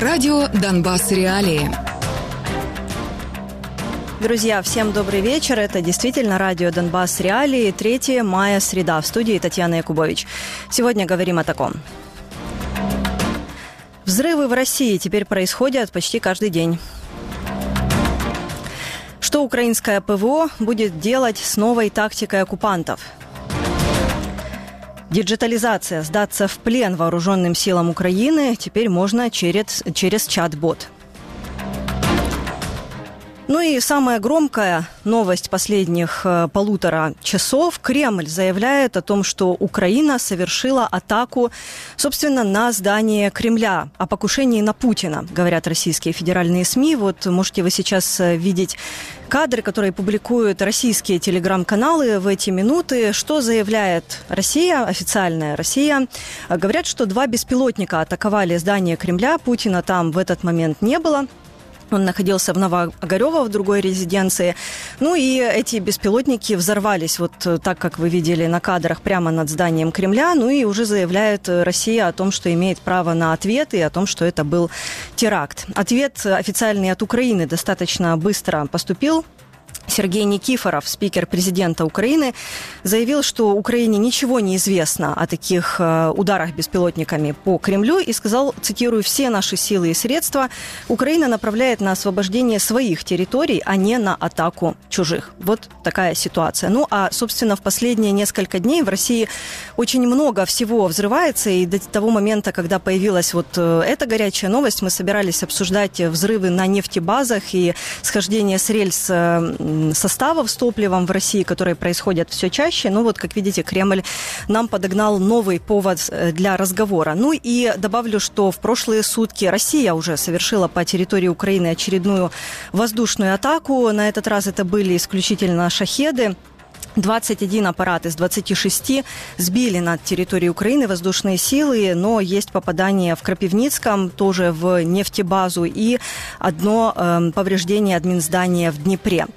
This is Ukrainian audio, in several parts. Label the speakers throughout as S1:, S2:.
S1: Радио «Донбасс. Реалии».
S2: Друзья, всем добрый вечер. Это действительно радио «Донбасс. Реалии». 3 мая, среда. В студии Татьяна Якубович. Сегодня говорим о таком. Взрывы в России теперь происходят почти каждый день. Что украинское ПВО будет делать с новой тактикой оккупантов? Диджитализация, сдаться в плен вооруженным силам Украины теперь можно через, через чат-бот. Ну и самая громкая новость последних э, полутора часов. Кремль заявляет о том, что Украина совершила атаку, собственно, на здание Кремля. О покушении на Путина, говорят российские федеральные СМИ. Вот можете вы сейчас э, видеть кадры, которые публикуют российские телеграм-каналы в эти минуты. Что заявляет Россия, официальная Россия? Говорят, что два беспилотника атаковали здание Кремля. Путина там в этот момент не было. Он находился в Новоогарево, в другой резиденции. Ну и эти беспилотники взорвались, вот э, так, как вы видели на кадрах, прямо над зданием Кремля. Ну и уже заявляет э, Россия о том, что имеет право на ответ и о том, что это был теракт. Ответ официальный от Украины достаточно быстро поступил. Сергей Никифоров, спикер президента Украины, заявил, что Украине ничего не известно о таких э, ударах беспилотниками по Кремлю и сказал, цитирую, «Все наши силы и средства Украина направляет на освобождение своих территорий, а не на атаку чужих». Вот такая ситуация. Ну, а, собственно, в последние несколько дней в России очень много всего взрывается, и до того момента, когда появилась вот э, эта горячая новость, мы собирались обсуждать взрывы на нефтебазах и схождение с рельс э, составов с топливом в России, которые происходят все чаще. Ну вот, как видите, Кремль нам подогнал новый повод э, для разговора. Ну и добавлю, что в прошлые сутки Россия уже совершила по территории Украины очередную воздушную атаку. На этот раз это были исключительно шахеды. 21 аппарат из 26 сбили над территорией Украины воздушные силы, но есть попадание в Крапивницком, тоже в нефтебазу, и одно э, повреждение админздания в Днепре.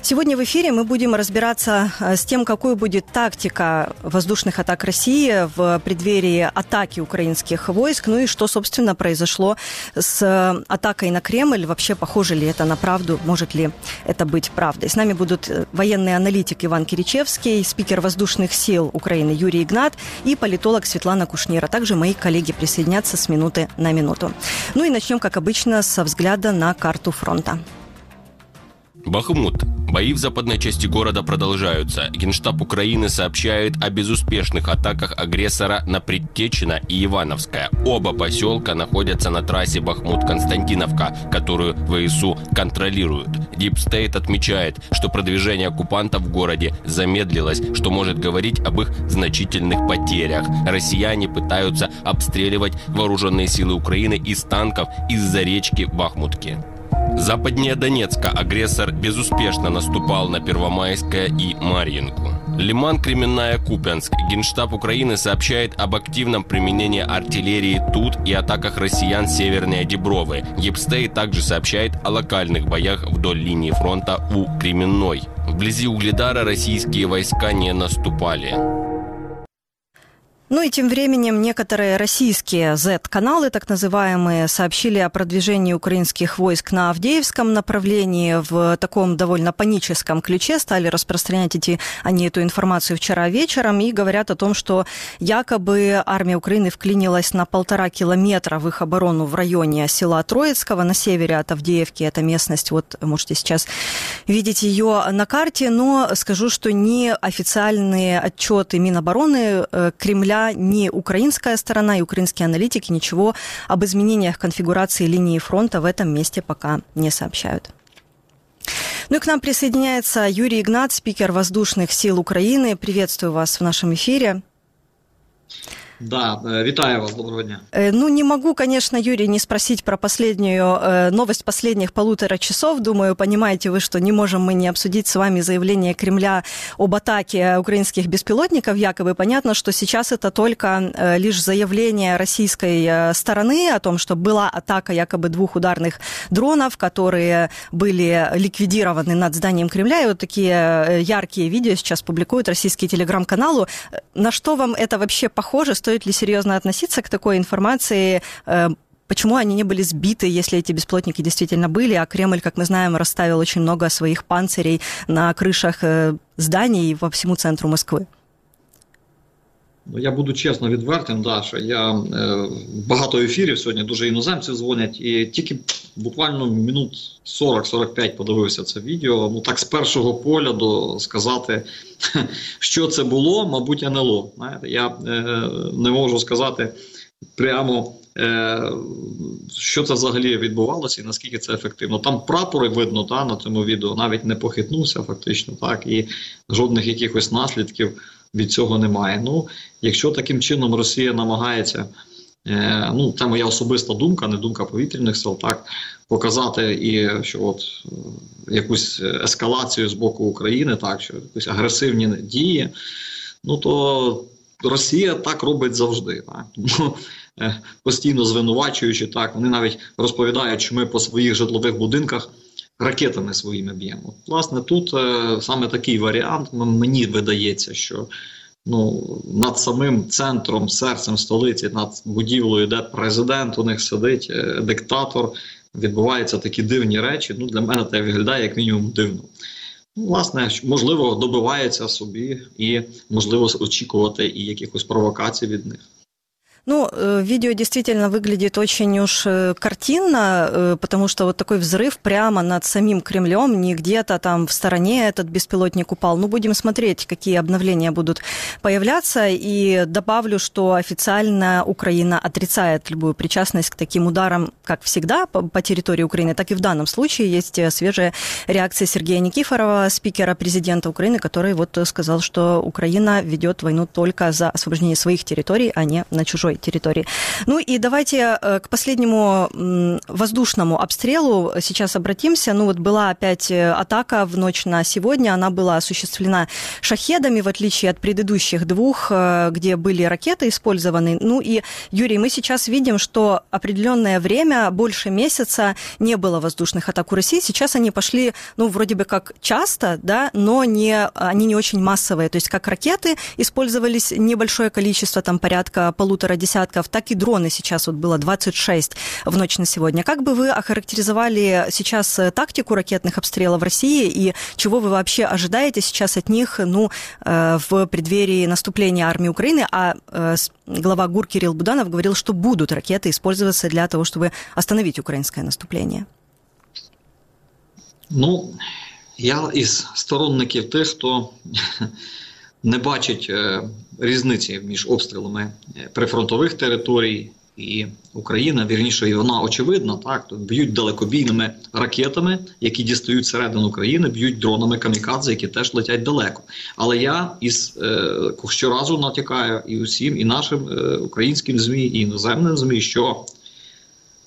S2: Сегодня в эфире мы будем разбираться э, с тем, какой будет тактика воздушных атак России в преддверии атаки украинских войск, ну и что, собственно, произошло с э, атакой на Кремль. Вообще, похоже ли это на правду, может ли это быть правдой. С нами будут э, военный аналитик Иван Киричевский, спикер воздушных сил Украины Юрий Игнат и политолог Светлана Кушнира. Также мои коллеги присоединятся с минуты на минуту. Ну и начнем, как обычно, со взгляда на карту фронта.
S3: Бахмут. Бои в западной части города продолжаются. Генштаб Украины сообщает о безуспешных атаках агрессора на Предтечина и Ивановское. Оба поселка находятся на трассе Бахмут-Константиновка, которую ВСУ контролируют. State отмечает, что продвижение оккупантов в городе замедлилось, что может говорить об их значительных потерях. Россияне пытаются обстреливать вооруженные силы Украины из танков из-за речки Бахмутки. Западнее Донецка агрессор безуспешно наступал на Первомайское и Марьинку. Лиман Кременная Купянск. Генштаб Украины сообщает об активном применении артиллерии тут и атаках россиян северные Дебровы. Епстей также сообщает о локальных боях вдоль линии фронта у Кременной. Вблизи Угледара российские войска не наступали.
S2: Ну и тем временем некоторые российские Z-каналы, так называемые, сообщили о продвижении украинских войск на Авдеевском направлении в таком довольно паническом ключе, стали распространять эти, они эту информацию вчера вечером и говорят о том, что якобы армия Украины вклинилась на полтора километра в их оборону в районе села Троицкого на севере от Авдеевки. Эта местность, вот можете сейчас видеть ее на карте, но скажу, что ни официальные отчеты Минобороны э, Ни украинская сторона и украинские аналитики ничего об изменениях конфигурации линии фронта в этом месте пока не сообщают. Ну и к нам присоединяется Юрий Игнат, спикер воздушных сил Украины. Приветствую вас в нашем эфире.
S4: Да, э, витаю вас, доброго дня.
S2: Э, ну, не могу, конечно, Юрий, не спросить про последнюю э, новость последних полутора часов. Думаю, понимаете вы, что не можем мы не обсудить с вами заявление Кремля об атаке украинских беспилотников. Якобы понятно, что сейчас это только лишь заявление российской стороны о том, что была атака якобы двух ударных дронов, которые были ликвидированы над зданием Кремля. И вот такие яркие видео сейчас публикуют российские телеграм-каналы. На что вам это вообще похоже? Стоит ли серьезно относиться к такой информации? Э, почему они не были сбиты, если эти беспилотники действительно были, а Кремль, как мы знаем, расставил очень много своих панцирей на крышах э, зданий по всему центру Москвы?
S4: Ну, я буду чесно відвертим, да, що я е, багато ефірів сьогодні дуже іноземців дзвонять, і тільки буквально минут 40-45 подивився це відео. Ну так з першого погляду сказати, що це було, мабуть, НЛО. Знаєте, Я е, не можу сказати прямо. Е, що це взагалі відбувалося і наскільки це ефективно? Там прапори видно та, на цьому відео навіть не похитнувся, фактично, так, і жодних якихось наслідків від цього немає. Ну, якщо таким чином Росія намагається, е, ну це моя особиста думка, не думка повітряних сил, так показати і що от е, якусь ескалацію з боку України, так що якісь агресивні дії, ну то Росія так робить завжди. Так? Е, постійно звинувачуючи так, вони навіть розповідають, що ми по своїх житлових будинках. Ракетами своїми б'ємо. Власне, тут е, саме такий варіант. Мені видається, що ну, над самим центром, серцем столиці, над будівлею, де президент у них сидить, е, диктатор, відбуваються такі дивні речі. Ну, Для мене це виглядає як мінімум дивно. Власне, можливо, добивається собі і можливо очікувати і якихось провокацій від них.
S2: Ну, э, видео действительно выглядит очень уж э, картинно, э, потому что вот такой взрыв прямо над самим Кремлем, не где-то там в стороне этот беспилотник упал. Ну, будем смотреть, какие обновления будут появляться. И добавлю, что официально Украина отрицает любую причастность к таким ударам, как всегда, по, территории Украины, так и в данном случае есть свежая реакция Сергея Никифорова, спикера президента Украины, который вот сказал, что Украина ведет войну только за освобождение своих территорий, а не на чужой территории. Ну и давайте э, к последнему воздушному обстрелу сейчас обратимся. Ну вот была опять э, атака в ночь на сегодня. Она была осуществлена шахедами, в отличие от предыдущих двух, э, где были ракеты использованы. Ну и, Юрий, мы сейчас видим, что определенное время, больше месяца, не было воздушных атак у России. Сейчас они пошли, ну, вроде бы как часто, да, но не, они не очень массовые. То есть как ракеты использовались небольшое количество, там порядка полутора десятков, так и дроны сейчас вот было 26 в ночь на сегодня. Как бы вы охарактеризовали сейчас э, тактику ракетных обстрелов в России и чего вы вообще ожидаете сейчас от них ну, э, в преддверии наступления армии Украины? А э, глава ГУР Кирилл Буданов говорил, что будут ракеты использоваться для того, чтобы остановить украинское наступление.
S4: Ну, я із сторонників тих, хто не бачить е, різниці між обстрілами е, прифронтових територій і України. Вірніше, і вона очевидна. Так б'ють далекобійними ракетами, які дістають середину країни, б'ють дронами камікадзе, які теж летять далеко. Але я із е, щоразу натякаю і усім, і нашим українським змі, і іноземним змі, що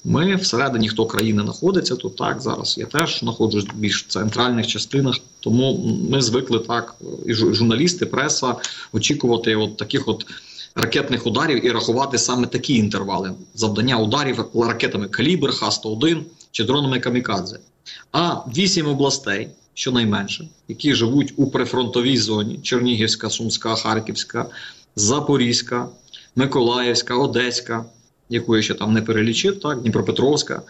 S4: ми всередині хто країни знаходиться, то так зараз я теж знаходжусь в більш центральних частинах, тому ми звикли так, і журналісти, преса очікувати от таких от ракетних ударів і рахувати саме такі інтервали завдання ударів ракетами Калібр, Х-101 чи дронами Камікадзе. А вісім областей, щонайменше, які живуть у прифронтовій зоні: Чернігівська, Сумська, Харківська, Запорізька, Миколаївська, Одеська яку я ще там не перелічив, так, Дніпропетровська,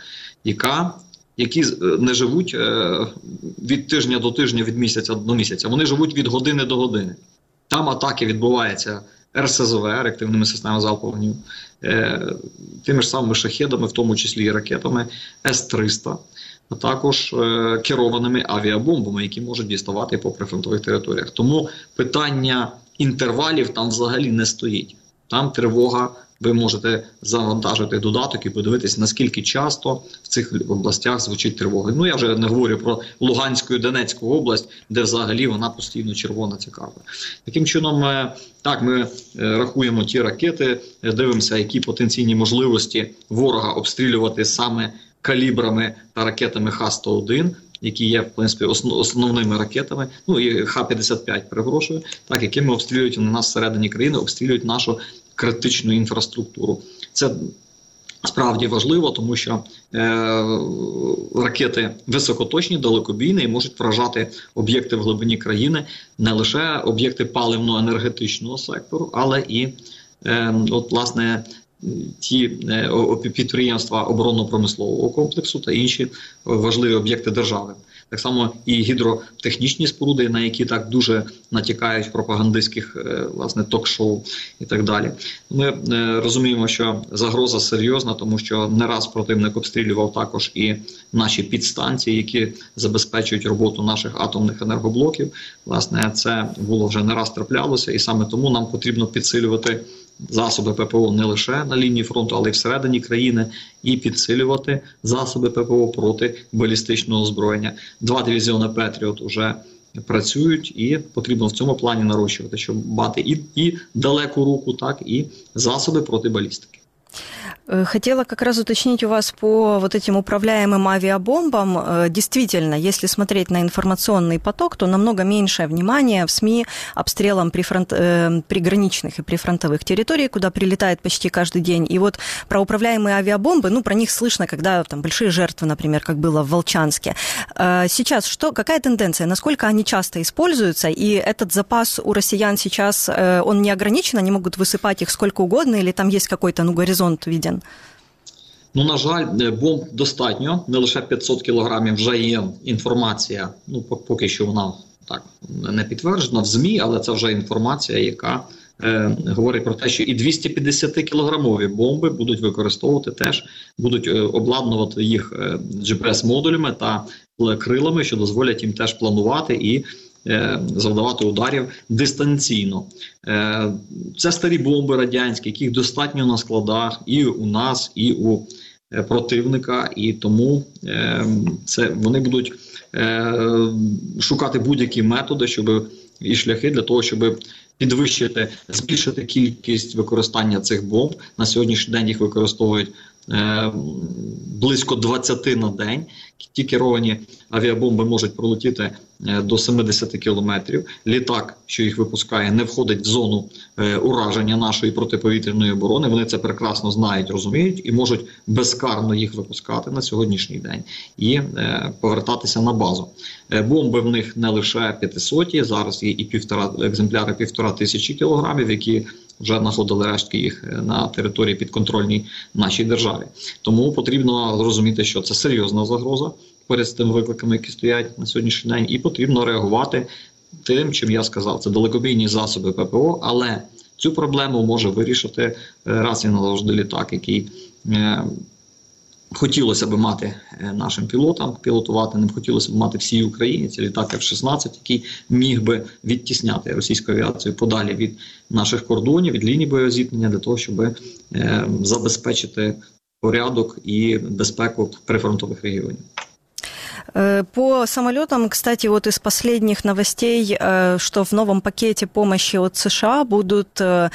S4: яка, які е, не живуть е, від тижня до тижня, від місяця до місяця. Вони живуть від години до години. Там атаки відбуваються РСЗВ, реактивними системами залпового е, тими ж самими шахедами, в тому числі і ракетами С-300. А також керованими авіабомбами, які можуть діставати по прифронтових територіях. Тому питання інтервалів там взагалі не стоїть. Там тривога ви можете завантажити додаток і подивитися, наскільки часто в цих областях звучить тривога. Ну я вже не говорю про Луганську і Донецьку область, де взагалі вона постійно червона ця карта. Таким чином, е, так ми е, рахуємо ті ракети, е, дивимося, які потенційні можливості ворога обстрілювати саме калібрами та ракетами Х-101. Які є в принципі основними ракетами, ну і Х-55, перепрошую, так якими обстрілюють на нас всередині країни, обстрілюють нашу критичну інфраструктуру. Це Справді важливо, тому що е, ракети високоточні, далекобійні і можуть вражати об'єкти в глибині країни, не лише об'єкти паливно-енергетичного сектору, але і е, от власне ті підприємства оборонно-промислового комплексу та інші важливі об'єкти держави. Так само і гідротехнічні споруди, на які так дуже натякають в пропагандистських власне ток-шоу і так далі. Ми розуміємо, що загроза серйозна, тому що не раз противник обстрілював також і наші підстанції, які забезпечують роботу наших атомних енергоблоків. Власне, це було вже не раз траплялося, і саме тому нам потрібно підсилювати засоби ППО не лише на лінії фронту, але й всередині країни, і підсилювати засоби ППО проти балістичного озброєння. Два дивізіони Петріот вже працюють, і потрібно в цьому плані нарощувати, щоб мати і, і далеку руку, так і засоби проти балістики.
S2: Э, хотела как раз уточнить у вас по вот этим управляемым авиабомбам. Э, действительно, если смотреть на информационный поток, то намного меньшее внимание в СМИ обстрелам прифронт... Э, приграничных и прифронтовых территорий, куда прилетает почти каждый день. И вот про управляемые авиабомбы, ну, про них слышно, когда там большие жертвы, например, как было в Волчанске. Сейчас что, какая тенденция? Насколько они часто используются? И этот запас у россиян сейчас, он не ограничен? Они могут высыпать их сколько угодно? Или там есть какой-то, ну, горизонт виден?
S4: Ну, на жаль, е, бомб достатньо. Не лише 500 кілограмів вже є інформація. Ну, поки що вона так не підтверджена в ЗМІ, але це вже інформація, яка е, говорить про те, що і 250 кілограмові бомби будуть використовувати теж, будуть е, обладнувати їх е, GPS-модулями та крилами, що дозволять їм теж планувати і. Е, завдавати ударів дистанційно. Це старі бомби радянські, яких достатньо на складах і у нас, і у Е, противника, і тому е, це вони будуть е, шукати будь-які методи, щоб і шляхи для того, щоб підвищити, збільшити кількість використання цих бомб. На сьогоднішній день їх використовують близько 20 на день. Ті керовані авіабомби можуть пролетіти Е, до 70 кілометрів. Літак, що їх випускає, не входить в зону е, ураження нашої протиповітряної оборони. Вони це прекрасно знають, розуміють і можуть безкарно їх випускати на сьогоднішній день і е, повертатися на базу. Бомби в них не лише 500, зараз є і півтора екземпляри півтора тисячі кілограмів, які вже знаходили рештки їх на території підконтрольній нашій державі. Тому потрібно зрозуміти, що це серйозна загроза поряд з тими викликами, які стоять на сьогоднішній день, і потрібно реагувати тим, чим я сказав, це далекобійні засоби ППО, але цю проблему може вирішити е, раз і назавжди літак, який е, хотілося б мати е, нашим пілотам, пілотувати ним хотілося б мати всій Україні. Це літак F-16, який міг би відтісняти російську авіацію подалі від наших кордонів, від лінії боєзіткнення, для того, щоб е, забезпечити порядок і безпеку прифронтових регіонів.
S2: Э, по самолетам, кстати, вот из последних новостей, э, что в новом пакете помощи от США будут э,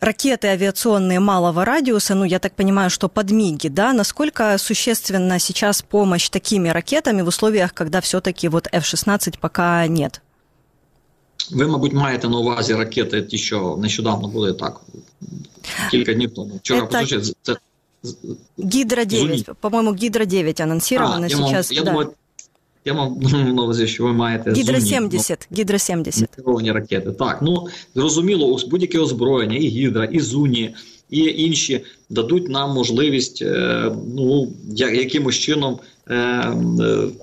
S2: ракеты авиационные малого радиуса, ну, я так понимаю, что подмиги, да, насколько существенна сейчас помощь такими ракетами в условиях, когда все-таки вот F-16 пока нет?
S4: Ви, мабуть, маєте на увазі ракети, ті, що нещодавно були так, кілька днів тому. Вчора,
S2: Это... це Гидра 9, по-моему, Гидра 9 анонсировано а, сейчас.
S4: Я, да. думаю, я мав на увазі, що ви маєте
S2: Гідра 70, Гідра 70.
S4: керовані ракети. Так, ну зрозуміло, будь-яке озброєння, і Гідра, і Зуні, і інші дадуть нам можливість е, ну якимось чином е, е,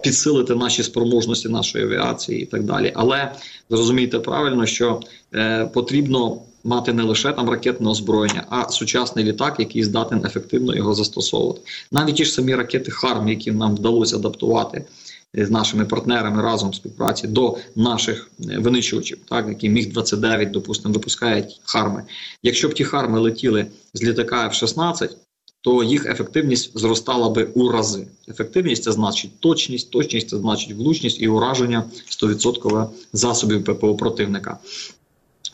S4: підсилити наші спроможності нашої авіації і так далі. Але зрозумійте правильно, що потрібно мати не лише там ракетне озброєння, а сучасний літак, який здатен ефективно його застосовувати. Навіть ті ж самі ракети Харм, які нам вдалося адаптувати. З нашими партнерами разом співпраці до наших е, винищувачів, так які міг 29 допустимо, випускають харми. Якщо б ті харми летіли з літака F-16, то їх ефективність зростала би у рази. Ефективність це значить точність, точність це значить влучність і ураження 100% засобів ППО противника.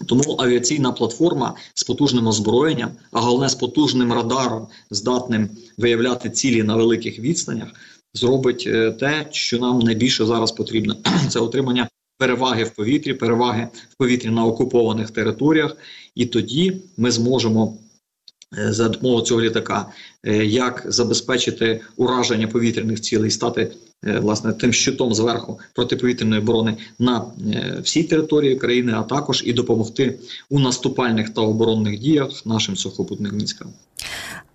S4: Тому авіаційна платформа з потужним озброєнням, а головне з потужним радаром, здатним виявляти цілі на великих відстанях, зробить е, те, що нам найбільше зараз потрібно. Це отримання переваги в повітрі, переваги в повітрі на окупованих територіях, і тоді ми зможемо. Е, за допомогою цього літака, е, як забезпечити ураження повітряних цілей, стати власне тим щитом зверху протиповітряної оборони на всій території країни, а також і допомогти у наступальних та оборонних діях нашим сухопутним військам.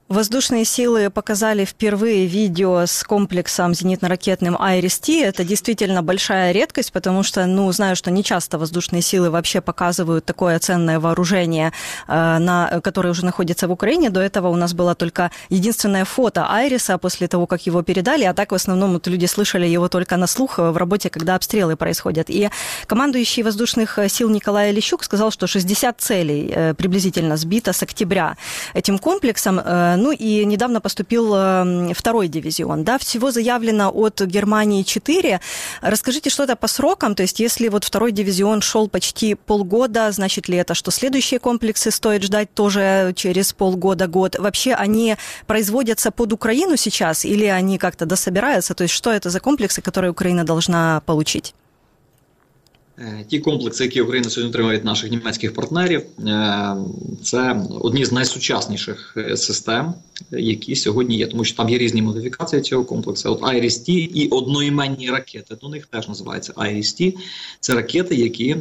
S2: Воздушные силы показали впервые видео с комплексом зенитно-ракетным «Айрис-Ти». Это действительно большая редкость, потому что, ну, знаю, что не часто воздушные силы вообще показывают такое ценное вооружение, э, на, которое уже находится в Украине. До этого у нас было только единственное фото «Айриса» после того, как его передали, а так в основном вот, люди слышали его только на слух в работе, когда обстрелы происходят. И командующий воздушных сил Николай Лещук сказал, что 60 целей э, приблизительно сбито с октября этим комплексом э, ну и недавно поступил эм, второй дивизион. Да, всего заявлено от Германии 4. Расскажите что-то по срокам. То есть если вот второй дивизион шел почти полгода, значит ли это, что следующие комплексы стоит ждать тоже через полгода-год? Вообще они производятся под Украину сейчас или они как-то дособираются? То есть что это за комплексы, которые Украина должна получить?
S4: Е, ті комплекси, які Україна сьогодні отримує від наших німецьких партнерів, е, це одні з найсучасніших е, систем, які сьогодні є, тому що там є різні модифікації цього комплексу. От iris і одноіменні ракети. До них теж називається iris Це ракети, які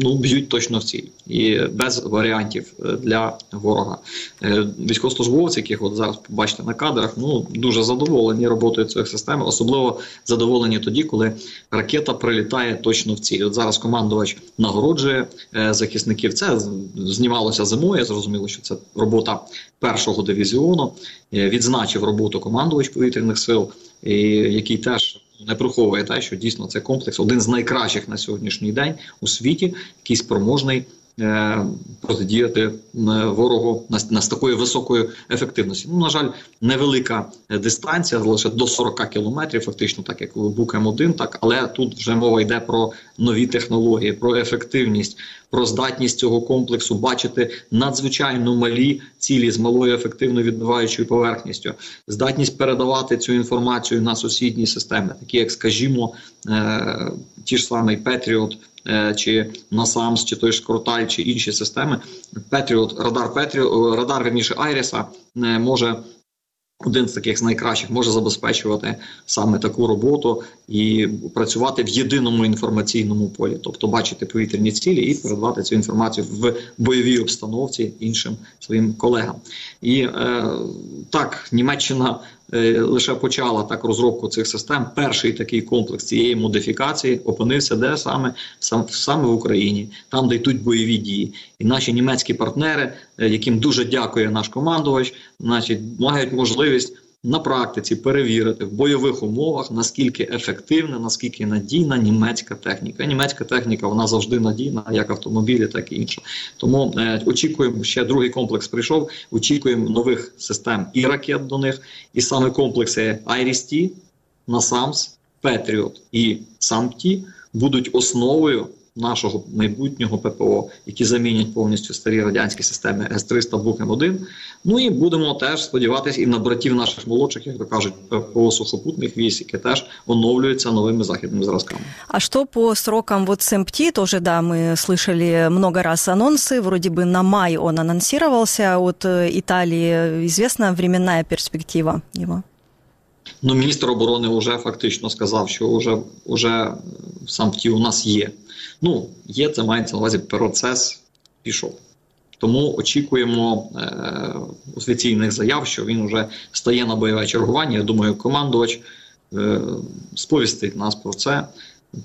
S4: ну, б'ють точно в ціль і без варіантів для ворога. Військовослужбовці, яких от зараз побачите на кадрах, ну дуже задоволені роботою цих систем, особливо задоволені тоді, коли ракета прилітає прилітає точно в ціль. От зараз командувач нагороджує е, захисників. Це знімалося зимою. Зрозуміло, що це робота першого дивізіону. Е, відзначив роботу командувач повітряних сил, який теж. Не приховує те, що дійсно це комплекс один з найкращих на сьогоднішній день у світі, який спроможний протидіяти е, ворогу на, з такою високою ефективністю. Ну на жаль, невелика дистанція, лише до 40 кілометрів, фактично, так як Бук М1, так але тут вже мова йде про нові технології, про ефективність, про здатність цього комплексу бачити надзвичайно малі цілі з малою ефективно відбиваючою поверхністю, здатність передавати цю інформацію на сусідні системи, такі як, скажімо, е, ті ж самий Петріот. Е, чи NASAMS, чи той ж Кроталь, чи інші системи. Петріот, радар Петріот, радар верніше Айріса е, може. Один з таких з найкращих може забезпечувати саме таку роботу і працювати в єдиному інформаційному полі, тобто бачити повітряні цілі і передавати цю інформацію в бойовій обстановці іншим своїм колегам. І е, так, Німеччина Е, лише почала так розробку цих систем. Перший такий комплекс цієї модифікації опинився де саме сам саме в Україні, там де йдуть бойові дії, і наші німецькі партнери, е, яким дуже дякує наш командувач, значить мають можливість на практиці перевірити в бойових умовах, наскільки ефективна, наскільки надійна німецька техніка. Німецька техніка вона завжди надійна, як автомобілі, так і інше. Тому е, очікуємо, ще другий комплекс прийшов. Очікуємо нових систем і ракет до них, і саме комплекси IRIS-T, NASAMS, Patriot і SAMT будуть основою нашого майбутнього ППО, які замінять повністю старі радянські системи С-300 Бук М1. Ну і будемо теж сподіватися і на братів наших молодших, як то кажуть, ППО сухопутних військ, які теж оновлюються новими західними зразками.
S2: А что по срокам вот СМПТ, тоже, да, мы слышали много раз анонсы, вроде бы на май он анонсировался от э, Италии. Известна временная перспектива его?
S4: Ну, міністр оборони вже фактично сказав, що вже вже сам ті у нас є. Ну, є, це мається на увазі процес пішов. Тому очікуємо е, офіційних заяв, що він вже стає на бойове чергування. Я думаю, командувач е, сповістить нас про це,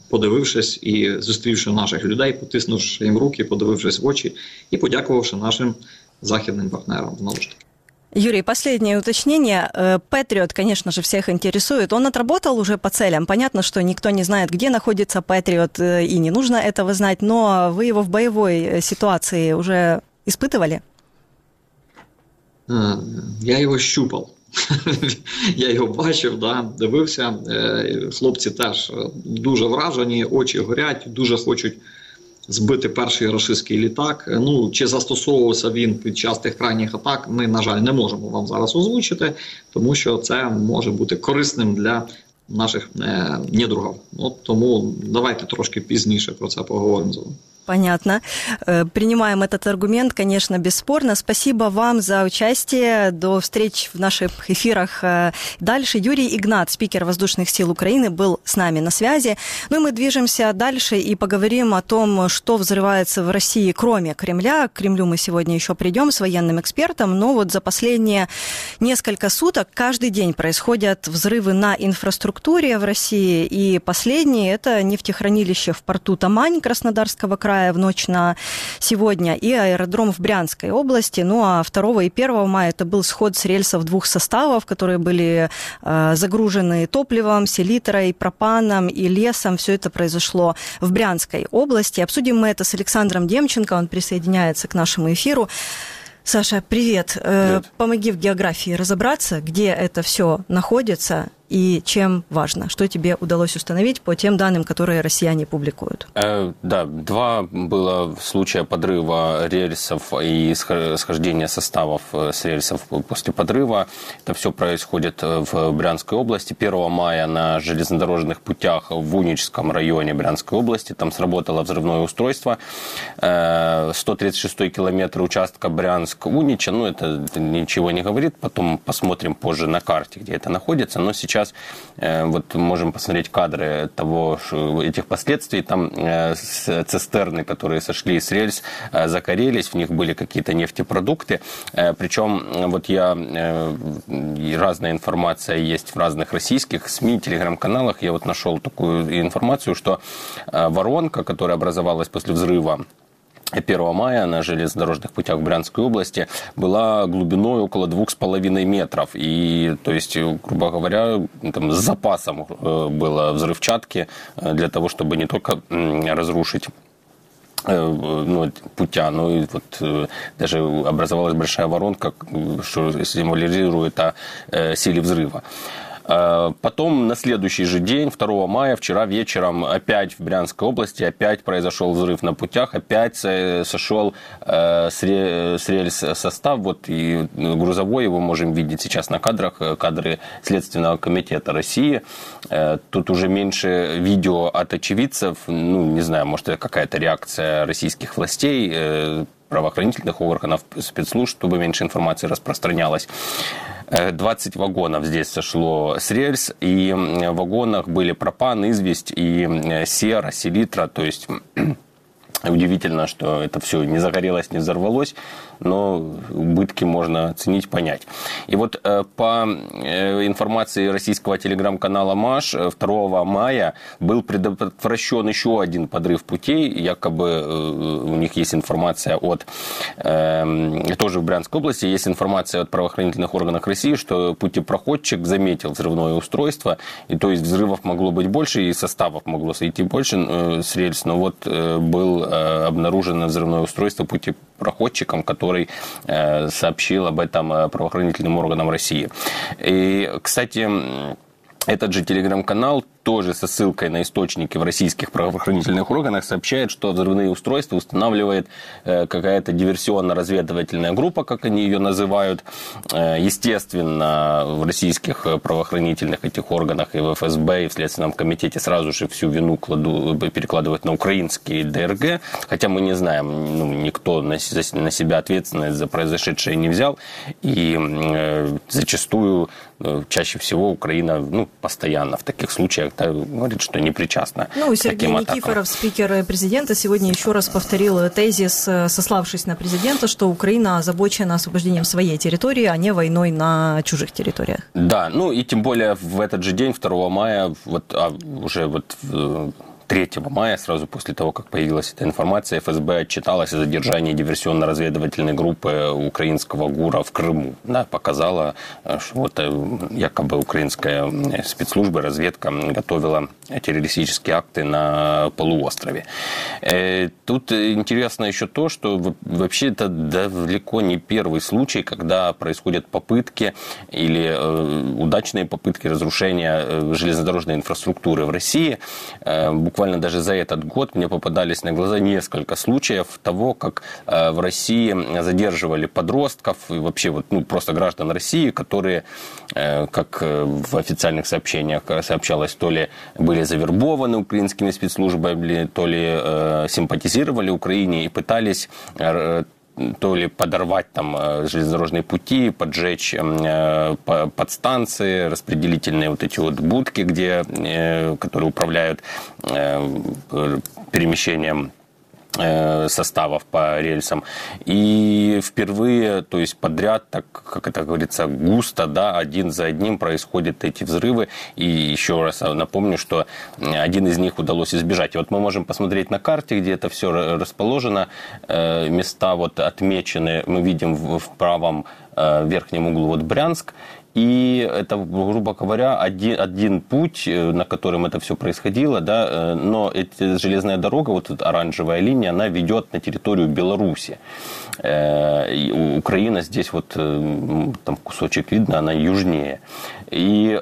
S4: подивившись і зустрівши наших людей, потиснувши їм руки, подивившись в очі і подякувавши нашим західним партнерам знову ж таки.
S2: Юрий, последнее уточнение. Э, Патриот, конечно же, всех интересует. Он отработал уже по целям. Понятно, что никто не знает, где находится Патриот, э, и не нужно этого знать, но вы его в боевой э, ситуации уже испытывали?
S4: Я його щупав. Я його бачив, да, дивився. Хлопці теж дуже вражені, очі горять, дуже хочуть збити перший рашистський літак. Ну чи застосовувався він під час тих крайніх атак? Ми на жаль не можемо вам зараз озвучити, тому що це може бути корисним для наших е, недругів. От тому давайте трошки пізніше про це поговоримо з вами.
S2: Понятно. Э, принимаем этот аргумент, конечно, бесспорно. Спасибо вам за участие. До встреч в наших эфирах э, дальше. Юрий Игнат, спикер Воздушных сил Украины, был с нами на связи. Ну и мы движемся дальше и поговорим о том, что взрывается в России, кроме Кремля. К Кремлю мы сегодня еще придем с военным экспертом, но вот за последние несколько суток каждый день происходят взрывы на инфраструктуре в России. И последний – это нефтехранилище в порту Тамань Краснодарского края края в ночь на сегодня и аэродром в Брянской области. Ну а 2 и 1 мая это был сход с рельсов двух составов, которые были э, загружены топливом, селитрой, пропаном и лесом. Все это произошло в Брянской области. Обсудим мы это с Александром Демченко. Он присоединяется к нашему эфиру. Саша, привет. Э, привет. Помоги в географии разобраться, где это все находится и чем важно? Что тебе удалось установить по тем данным, которые россияне публикуют?
S3: Э, да, два было случая подрыва рельсов и схождения составов э, с рельсов после подрыва. Это все происходит э, в Брянской области. 1 мая на железнодорожных путях в Уническом районе Брянской области там сработало взрывное устройство. 136 километр участка Брянск-Унича, ну это ничего не говорит, потом посмотрим позже на карте, где это находится, но сейчас сейчас э, вот можем посмотреть кадры того, этих последствий. Там э, цистерны, которые сошли с рельс, э, закорелись, в них были какие-то нефтепродукты. Причем вот я разная информация есть в разных российских СМИ, телеграм-каналах. Я вот нашел такую информацию, что воронка, которая образовалась после взрыва 1 мая на железнодорожных путях Брянской области была глубиной около двух с половиной метров. И, то есть, грубо говоря, там, с запасом э, было взрывчатки э, для того, чтобы не только разрушить э, ну, путя, но и вот даже образовалась большая воронка, что символизирует о силе взрыва. Э, потом на следующий же день, 2 мая, вчера вечером, опять в Брянской области, опять произошел взрыв на путях, опять сошел э, с рельс состав, вот и грузовой его можем видеть сейчас на кадрах, э, кадры Следственного комитета России. Тут уже меньше видео от очевидцев, ну, не знаю, может, это какая-то реакция российских властей, правоохранительных органов, спецслужб, чтобы меньше информации распространялась. 20 вагонов здесь сошло с рельс, и в вагонах были пропан, известь и сера, селитра, то есть Удивительно, что это все не загорелось, не взорвалось, но убытки можно оценить, понять. И вот э, по э, информации российского телеграм-канала МАШ 2 э, мая был предотвращен еще один подрыв путей. Якобы у них есть информация от, тоже в Брянской области, есть информация от правоохранительных органов России, что путепроходчик заметил взрывное устройство, и то есть взрывов могло быть больше, и составов могло сойти больше с рельс, но вот был обнаружено взрывное устройство путепроходчиком, который э, сообщил об этом э, правоохранительным органам России. И, кстати, этот же телеграм-канал тоже со ссылкой на источники в российских правоохранительных органах сообщает, что взрывные устройства устанавливает э, какая-то диверсионно-разведывательная группа, как они ее называют. Э, естественно, в российских правоохранительных этих органах и в ФСБ, и в Следственном комитете сразу же всю вину кладу, перекладывают на украинские ДРГ, хотя мы не знаем, ну, никто на, на себя ответственность за произошедшее не взял, и э, зачастую э, чаще всего Украина ну, постоянно в таких случаях да, говорит, что не причастна.
S2: Ну, Сергей Никифоров, спикер президента, сегодня еще раз повторил тезис, э, сославшись на президента, что Украина озабочена освобождением своей территории, а не войной на чужих территориях.
S3: Да, ну и тем более в этот же день, 2 мая, вот а уже вот 3 мая, сразу после того, как появилась эта информация, ФСБ отчиталась о задержании диверсионно-разведывательной группы украинского ГУРа в Крыму. Да, показала, что вот э, якобы украинская спецслужба, разведка готовила террористические акты на полуострове. Э, тут интересно еще то, что вообще это далеко не первый случай, когда происходят попытки или э, удачные попытки разрушения железнодорожной инфраструктуры в России буквально даже за этот год мне попадались на глаза несколько случаев того, как в России задерживали подростков и вообще вот, ну, просто граждан России, которые, как в официальных сообщениях сообщалось, то ли были завербованы украинскими спецслужбами, то ли симпатизировали Украине и пытались то ли подорвать там э, железнодорожные пути, поджечь э, подстанции, распределительные вот эти вот будки, где, э, которые управляют перемещением составов по рельсам. И впервые, то есть подряд, так как это говорится, густо, да, один за одним происходят эти взрывы. И еще раз напомню, что один из них удалось избежать. И вот мы можем посмотреть на карте, где это все расположено. Э, места вот отмечены, мы видим в правом э, верхнем углу вот Брянск, и это, грубо говоря, один, один путь, э, на котором это все происходило, да, э, но эта железная дорога, вот эта оранжевая линия, она ведет на территорию Беларуси. Э, Украина здесь вот, там кусочек видно, она южнее. И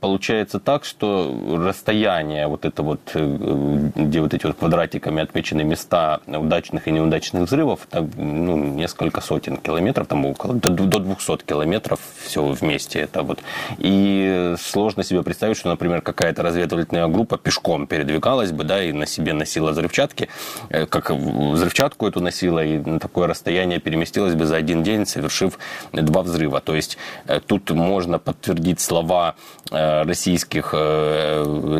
S3: получается так, что расстояние вот это вот, где вот эти вот квадратиками отмечены места удачных и неудачных взрывов, там, ну, несколько сотен километров, там около, до 200 километров все вместе месте. Это вот. И сложно себе представить, что, например, какая-то разведывательная группа пешком передвигалась бы, да, и на себе носила взрывчатки, э, как взрывчатку эту носила, и на такое расстояние переместилась бы за один день, совершив два взрыва. То есть э, тут можно подтвердить слова э, российских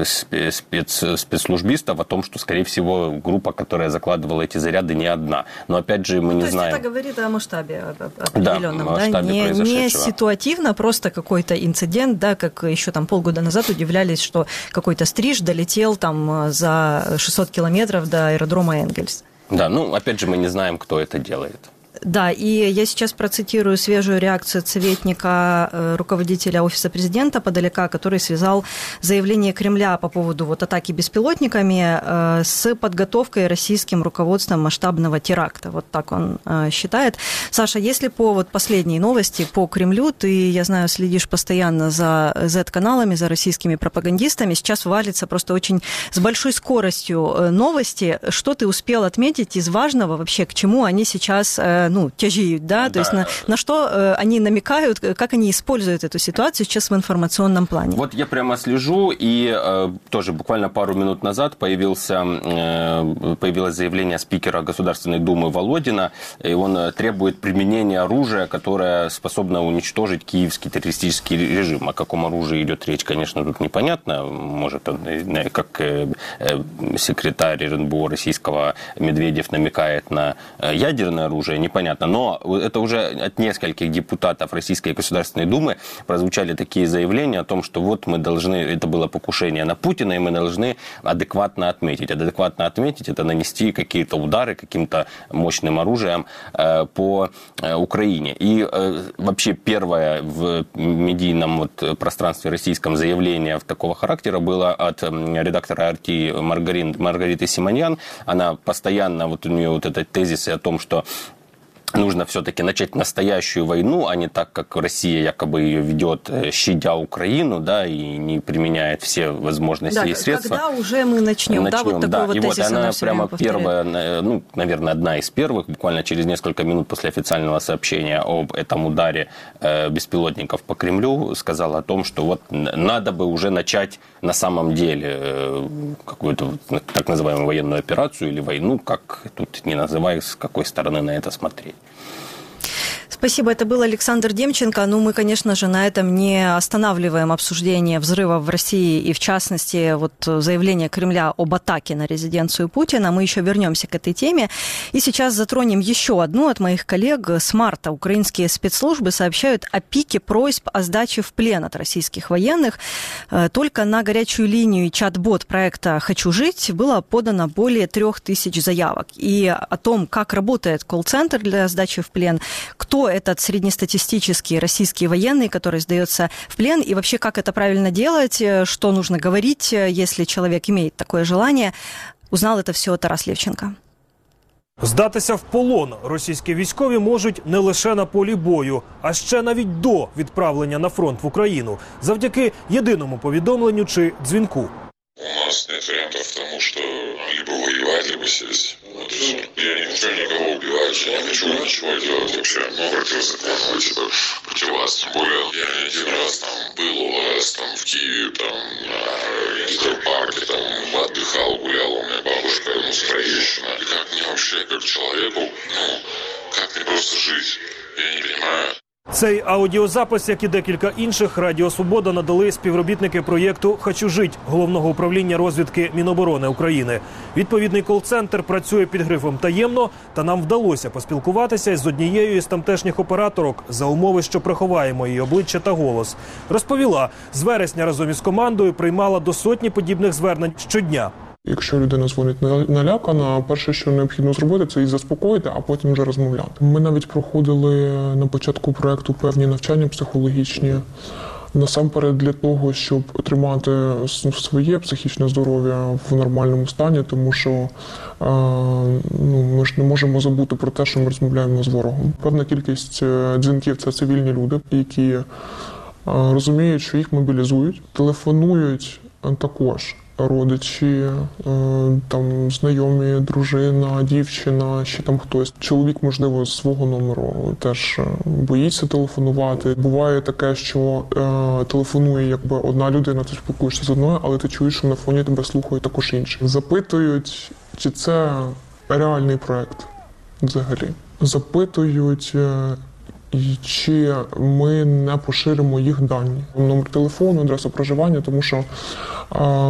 S3: спец, спецслужбистов о том, что, скорее всего, группа, которая закладывала эти заряды, не одна. Но опять же, мы ну, не
S2: то
S3: знаем.
S2: это говорит о масштабе определенном,
S3: да? Масштабе
S2: да? Не, не ситуативно, просто просто какой-то инцидент, да, как еще там полгода назад удивлялись, что какой-то стриж долетел там за 600 километров до аэродрома Энгельс.
S3: Да, ну, опять же, мы не знаем, кто это делает.
S2: Да, и я сейчас процитирую свежую реакцию советника э, руководителя Офиса президента подалека, который связал заявление Кремля по поводу вот атаки беспилотниками э, с подготовкой российским руководством масштабного теракта. Вот так он э, считает. Саша, если по вот последней новости по Кремлю, ты, я знаю, следишь постоянно за Z-каналами, за российскими пропагандистами, сейчас валится просто очень с большой скоростью новости. Что ты успел отметить из важного вообще, к чему они сейчас ну, тяжеют, да, да. то есть на, на что э, они намекают, как они используют эту ситуацию сейчас в информационном плане.
S3: Вот я прямо слежу, и э, тоже буквально пару минут назад появился, э, появилось заявление спикера Государственной Думы Володина, и он требует применения оружия, которое способно уничтожить киевский террористический режим. О каком оружии идет речь, конечно, тут непонятно. Может, он, как секретарь РНБО российского Медведев намекает на ядерное оружие, непонятно понятно. Но это уже от нескольких депутатов Российской Государственной Думы прозвучали такие заявления о том, что вот мы должны, это было покушение на Путина, и мы должны адекватно отметить. Адекватно отметить – это нанести какие-то удары каким-то мощным оружием э, по э, Украине. И э, вообще первое в медийном вот пространстве российском заявление такого характера было от редактора Арти Маргарин, Маргариты Симоньян. Она постоянно, вот у нее вот этот тезис о том, что нужно все-таки начать настоящую войну, а не так, как Россия якобы ее ведет, э, щадя Украину, да, и не применяет все возможности
S2: да,
S3: и средства.
S2: Когда уже мы начнем, начнем да, вот
S3: да.
S2: вот
S3: И вот
S2: она,
S3: прямо первая, ну, наверное, одна из первых, буквально через несколько минут после официального сообщения об этом ударе э, беспилотников по Кремлю, сказала о том, что вот надо бы уже начать на самом деле э, какую-то так называемую военную операцию или войну, как тут не называй, с какой стороны на это смотреть.
S2: Спасибо. Это был Александр Демченко. Ну, мы, конечно же, на этом не останавливаем обсуждение взрывов в России и, в частности, вот заявление Кремля об атаке на резиденцию Путина. Мы еще вернемся к этой теме. И сейчас затронем еще одну от моих коллег. С марта украинские спецслужбы сообщают о пике просьб о сдаче в плен от российских военных. Э, только на горячую линию чат-бот проекта «Хочу жить» было подано более трех тысяч заявок. И о том, как работает колл-центр для сдачи в плен, кто этот среднестатистический российский военный, который сдается в плен, и вообще как это правильно делать, э, что нужно говорить, э, если человек имеет такое желание. Узнал это все Тарас Левченко.
S5: Здатися в полон російські військові можуть не лише на полі бою, а ще навіть до відправлення на фронт в Україну, завдяки єдиному повідомленню чи дзвінку.
S6: нас нет вариантов к тому, что либо воевать, либо сесть. Все. Я не хочу никого убивать, я не хочу ничего делать вообще. Ну, противозаконного типа против Тем более, я один раз там был у вас, там в Киеве, там на гидропарке, там отдыхал, гулял, у меня бабушка, ну, с Троещина. И как мне вообще, как человеку, ну, как мне просто жить? Я не понимаю.
S5: Цей аудіозапис, як і декілька інших, Радіо Свобода надали співробітники проєкту Хочу жить головного управління розвідки Міноборони України. Відповідний кол-центр працює під грифом таємно, та нам вдалося поспілкуватися з однією із тамтешніх операторок за умови, що приховаємо її обличчя та голос. Розповіла з вересня разом із командою приймала до сотні подібних звернень щодня.
S7: Якщо людина дзвонить на- налякана, перше, що необхідно зробити, це її заспокоїти, а потім вже розмовляти. Ми навіть проходили на початку проекту певні навчання психологічні. Насамперед для того, щоб отримати с- своє психічне здоров'я в нормальному стані, тому що е, ну, ми ж не можемо забути про те, що ми розмовляємо з ворогом. Певна кількість е, дзвінків це цивільні люди, які е, розуміють, що їх мобілізують, телефонують також родичі, е, там знайомі, дружина, дівчина, ще там хтось. Чоловік, можливо, з свого номеру теж е, боїться телефонувати. Буває таке, що е, телефонує якби одна людина, ти спілкуєшся з одною, але ти чуєш, що на фоні тебе слухає також інші. Запитують, чи це реальний проект взагалі. Запитують. Чи ми не поширимо їх дані, номер телефону, адреса проживання, тому що е,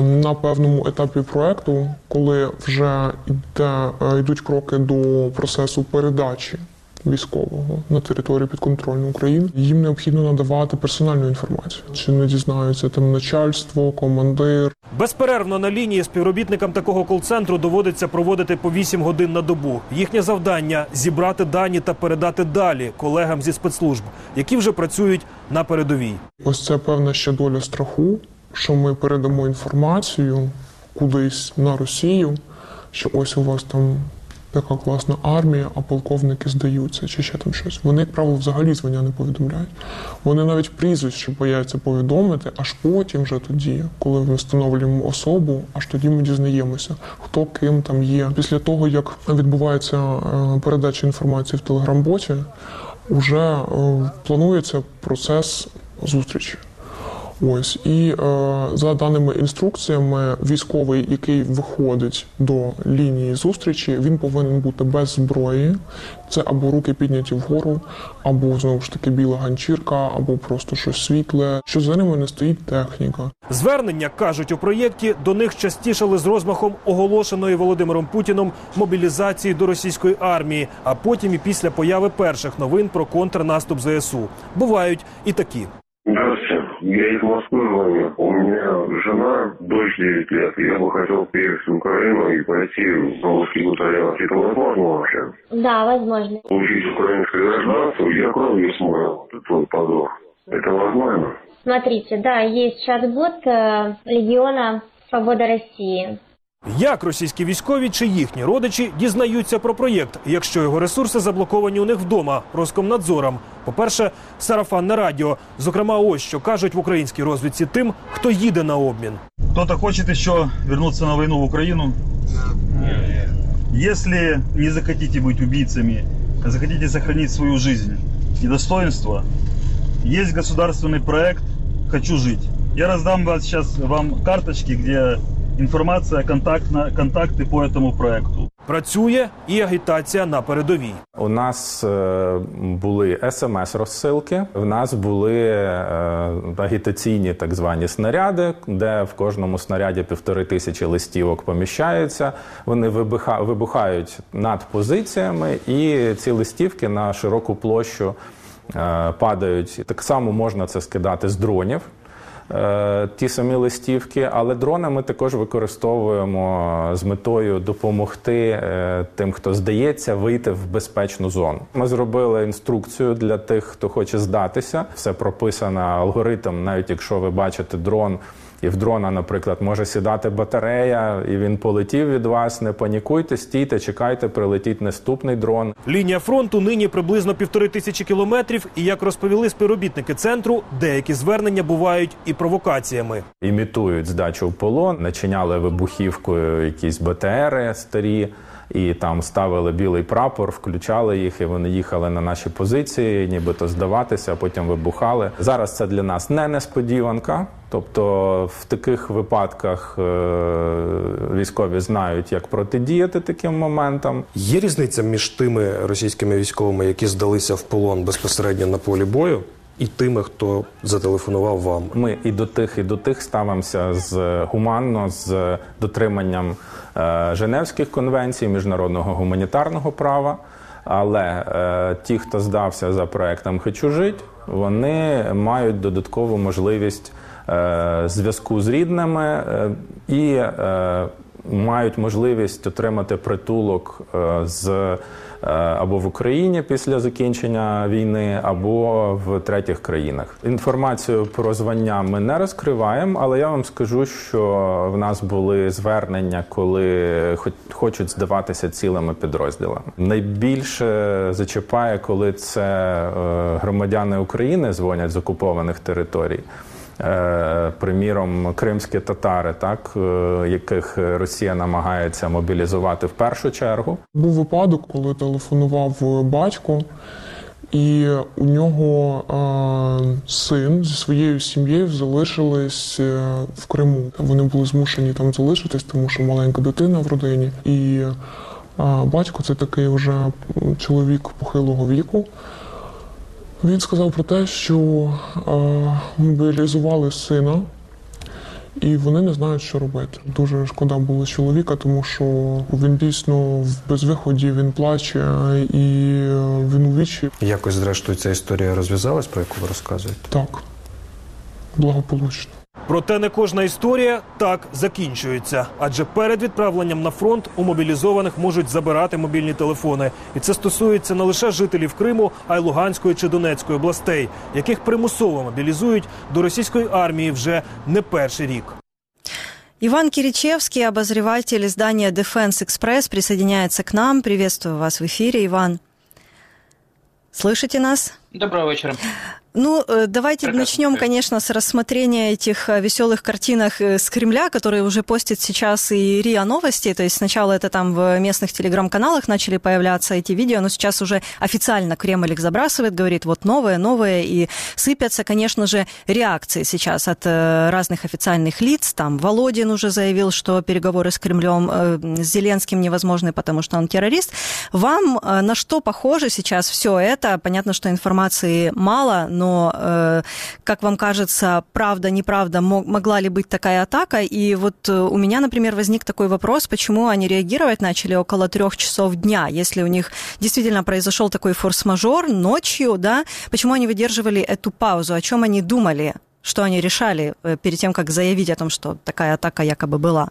S7: на певному етапі проекту, коли вже йде, е, йдуть кроки до процесу передачі військового на територію підконтрольну України, їм необхідно надавати персональну інформацію. Чи не дізнаються там начальство, командир,
S5: Безперервно на лінії співробітникам такого кол-центру доводиться проводити по 8 годин на добу. Їхнє завдання зібрати дані та передати далі колегам зі спецслужб, які вже працюють на передовій.
S7: Ось це певна ще доля страху, що ми передамо інформацію кудись на Росію, що ось у вас там така класна армія, а полковники здаються, чи ще там щось. Вони, як правило, взагалі звання не повідомляють. Вони навіть прізвище бояться повідомити, аж потім вже тоді, коли ми встановлюємо особу, аж тоді ми дізнаємося, хто ким там є. Після того, як відбувається е, передача інформації в телеграм-боті, вже е, планується процес зустрічі. Ось і е, за даними інструкціями, військовий, який виходить до лінії зустрічі, він повинен бути без зброї. Це або руки підняті вгору, або знову ж таки біла ганчірка, або просто щось світле. Що за ними не стоїть техніка.
S5: Звернення кажуть у проєкті до них частішали з розмахом оголошеної Володимиром Путіном мобілізації до російської армії, а потім і після появи перших новин про контрнаступ ЗСУ. Бувають і такі.
S8: Я из Москвы звоню. У меня жена, дочь 9 лет. Я бы хотел приехать в Украину и пойти в русский батальон. Это возможно вообще?
S9: Да, возможно.
S8: Получить украинское гражданство, я кровью смою твой позор. Это возможно?
S9: Смотрите, да, есть чат-бот э, Легиона Свобода России.
S5: Як російські військові чи їхні родичі дізнаються про проєкт, якщо його ресурси заблоковані у них вдома Роскомнадзором? По-перше, сарафанне радіо. Зокрема, ось що кажуть в українській розвідці тим, хто їде на обмін.
S10: Кто-то хочет еще вернуться на войну в Украину? Если не захотите быть убийцами, а захотите сохранить свою жизнь и достоинство, есть государственный проект «Хочу жить». Я раздам вас сейчас вам карточки, где информация, контактна, контакты по этому проекту.
S5: Працює і агітація на передовій.
S11: У нас е, були смс-розсилки, в нас були е, агітаційні так звані снаряди, де в кожному снаряді півтори тисячі листівок поміщаються. Вони вибуха, вибухають над позиціями, і ці листівки на широку площу е, падають. Так само можна це скидати з дронів. Е, Ті самі листівки, але дрони ми також використовуємо з метою допомогти е, тим, хто здається, вийти в безпечну зону. Ми зробили інструкцію для тих, хто хоче здатися. Все прописано алгоритм, навіть якщо ви бачите дрон. І в дрона, наприклад, може сідати батарея, і він полетів від вас. Не панікуйте, стійте, чекайте, прилетіть наступний дрон.
S5: Лінія фронту нині приблизно півтори тисячі кілометрів. І як розповіли співробітники центру, деякі звернення бувають і провокаціями.
S11: Імітують здачу в полон, начиняли вибухівкою якісь БТРи старі. І там ставили білий прапор, включали їх, і вони їхали на наші позиції, нібито здаватися, а потім вибухали. Зараз це для нас не несподіванка. Тобто в таких випадках е, військові знають, як протидіяти таким моментам.
S12: Є різниця між тими російськими військовими, які здалися в полон безпосередньо на полі бою, і тими, хто зателефонував вам.
S11: Ми і до тих, і до тих ставимося з гуманно з дотриманням Женевських конвенцій, міжнародного гуманітарного права. Але е, ті, хто здався за проектом Хочу жити, вони мають додаткову можливість е, зв'язку з рідними е, і е, мають можливість отримати притулок е, з е, або в Україні після закінчення війни, або в третіх країнах. Інформацію про звання ми не розкриваємо, але я вам скажу, що в нас були звернення, коли хоч- хочуть здаватися цілими підрозділами. Найбільше зачіпає, коли це е, громадяни України дзвонять з окупованих територій. Е, Приміром, кримські татари, так е, яких Росія намагається мобілізувати в першу чергу.
S7: Був випадок, коли телефонував батько, і у нього е, син зі своєю сім'єю залишились е, в Криму. Вони були змушені там залишитись, тому що маленька дитина в родині. І е, батько це такий вже чоловік похилого віку. Він сказав про те, що е, мобілізували сина, і вони не знають, що робити. Дуже шкода було чоловіка, тому що він дійсно в безвиході, він плаче і е, він у вічі.
S12: Якось, зрештою, ця історія розв'язалась, про яку ви розказуєте?
S7: Так, благополучно.
S5: Проте не кожна історія так закінчується. Адже перед відправленням на фронт у мобілізованих можуть забирати мобільні телефони. І це стосується не лише жителів Криму, а й Луганської чи Донецької областей, яких примусово мобілізують до російської армії вже не перший рік.
S2: Иван Киричевский, обозреватель издания Defense Express, присоединяется к нам. Приветствую вас в эфире, Иван. Слышите нас?
S13: Доброго вечера.
S2: Ну, э, давайте начнем, конечно, с рассмотрения этих э, веселых картинок э, с Кремля, которые уже постит сейчас и РИА Новости. То есть сначала это там в местных телеграм-каналах начали появляться эти видео, но сейчас уже официально Кремль их забрасывает, говорит, вот новое, новое, и сыпятся, конечно же, реакции сейчас от разных официальных лиц. Там Володин уже заявил, что переговоры с Кремлем, с Зеленским невозможны, потому что он террорист. Вам на что похоже сейчас все это? Понятно, что информации мало, но, э, как вам кажется, правда, неправда, мо- могла ли быть такая атака? И вот э, у меня, например, возник такой вопрос, почему они реагировать начали около трех часов дня, если у них действительно произошел такой форс-мажор ночью, да? Почему они выдерживали эту паузу? О чем они думали? Что они решали э, перед тем, как заявить о том, что такая атака якобы была?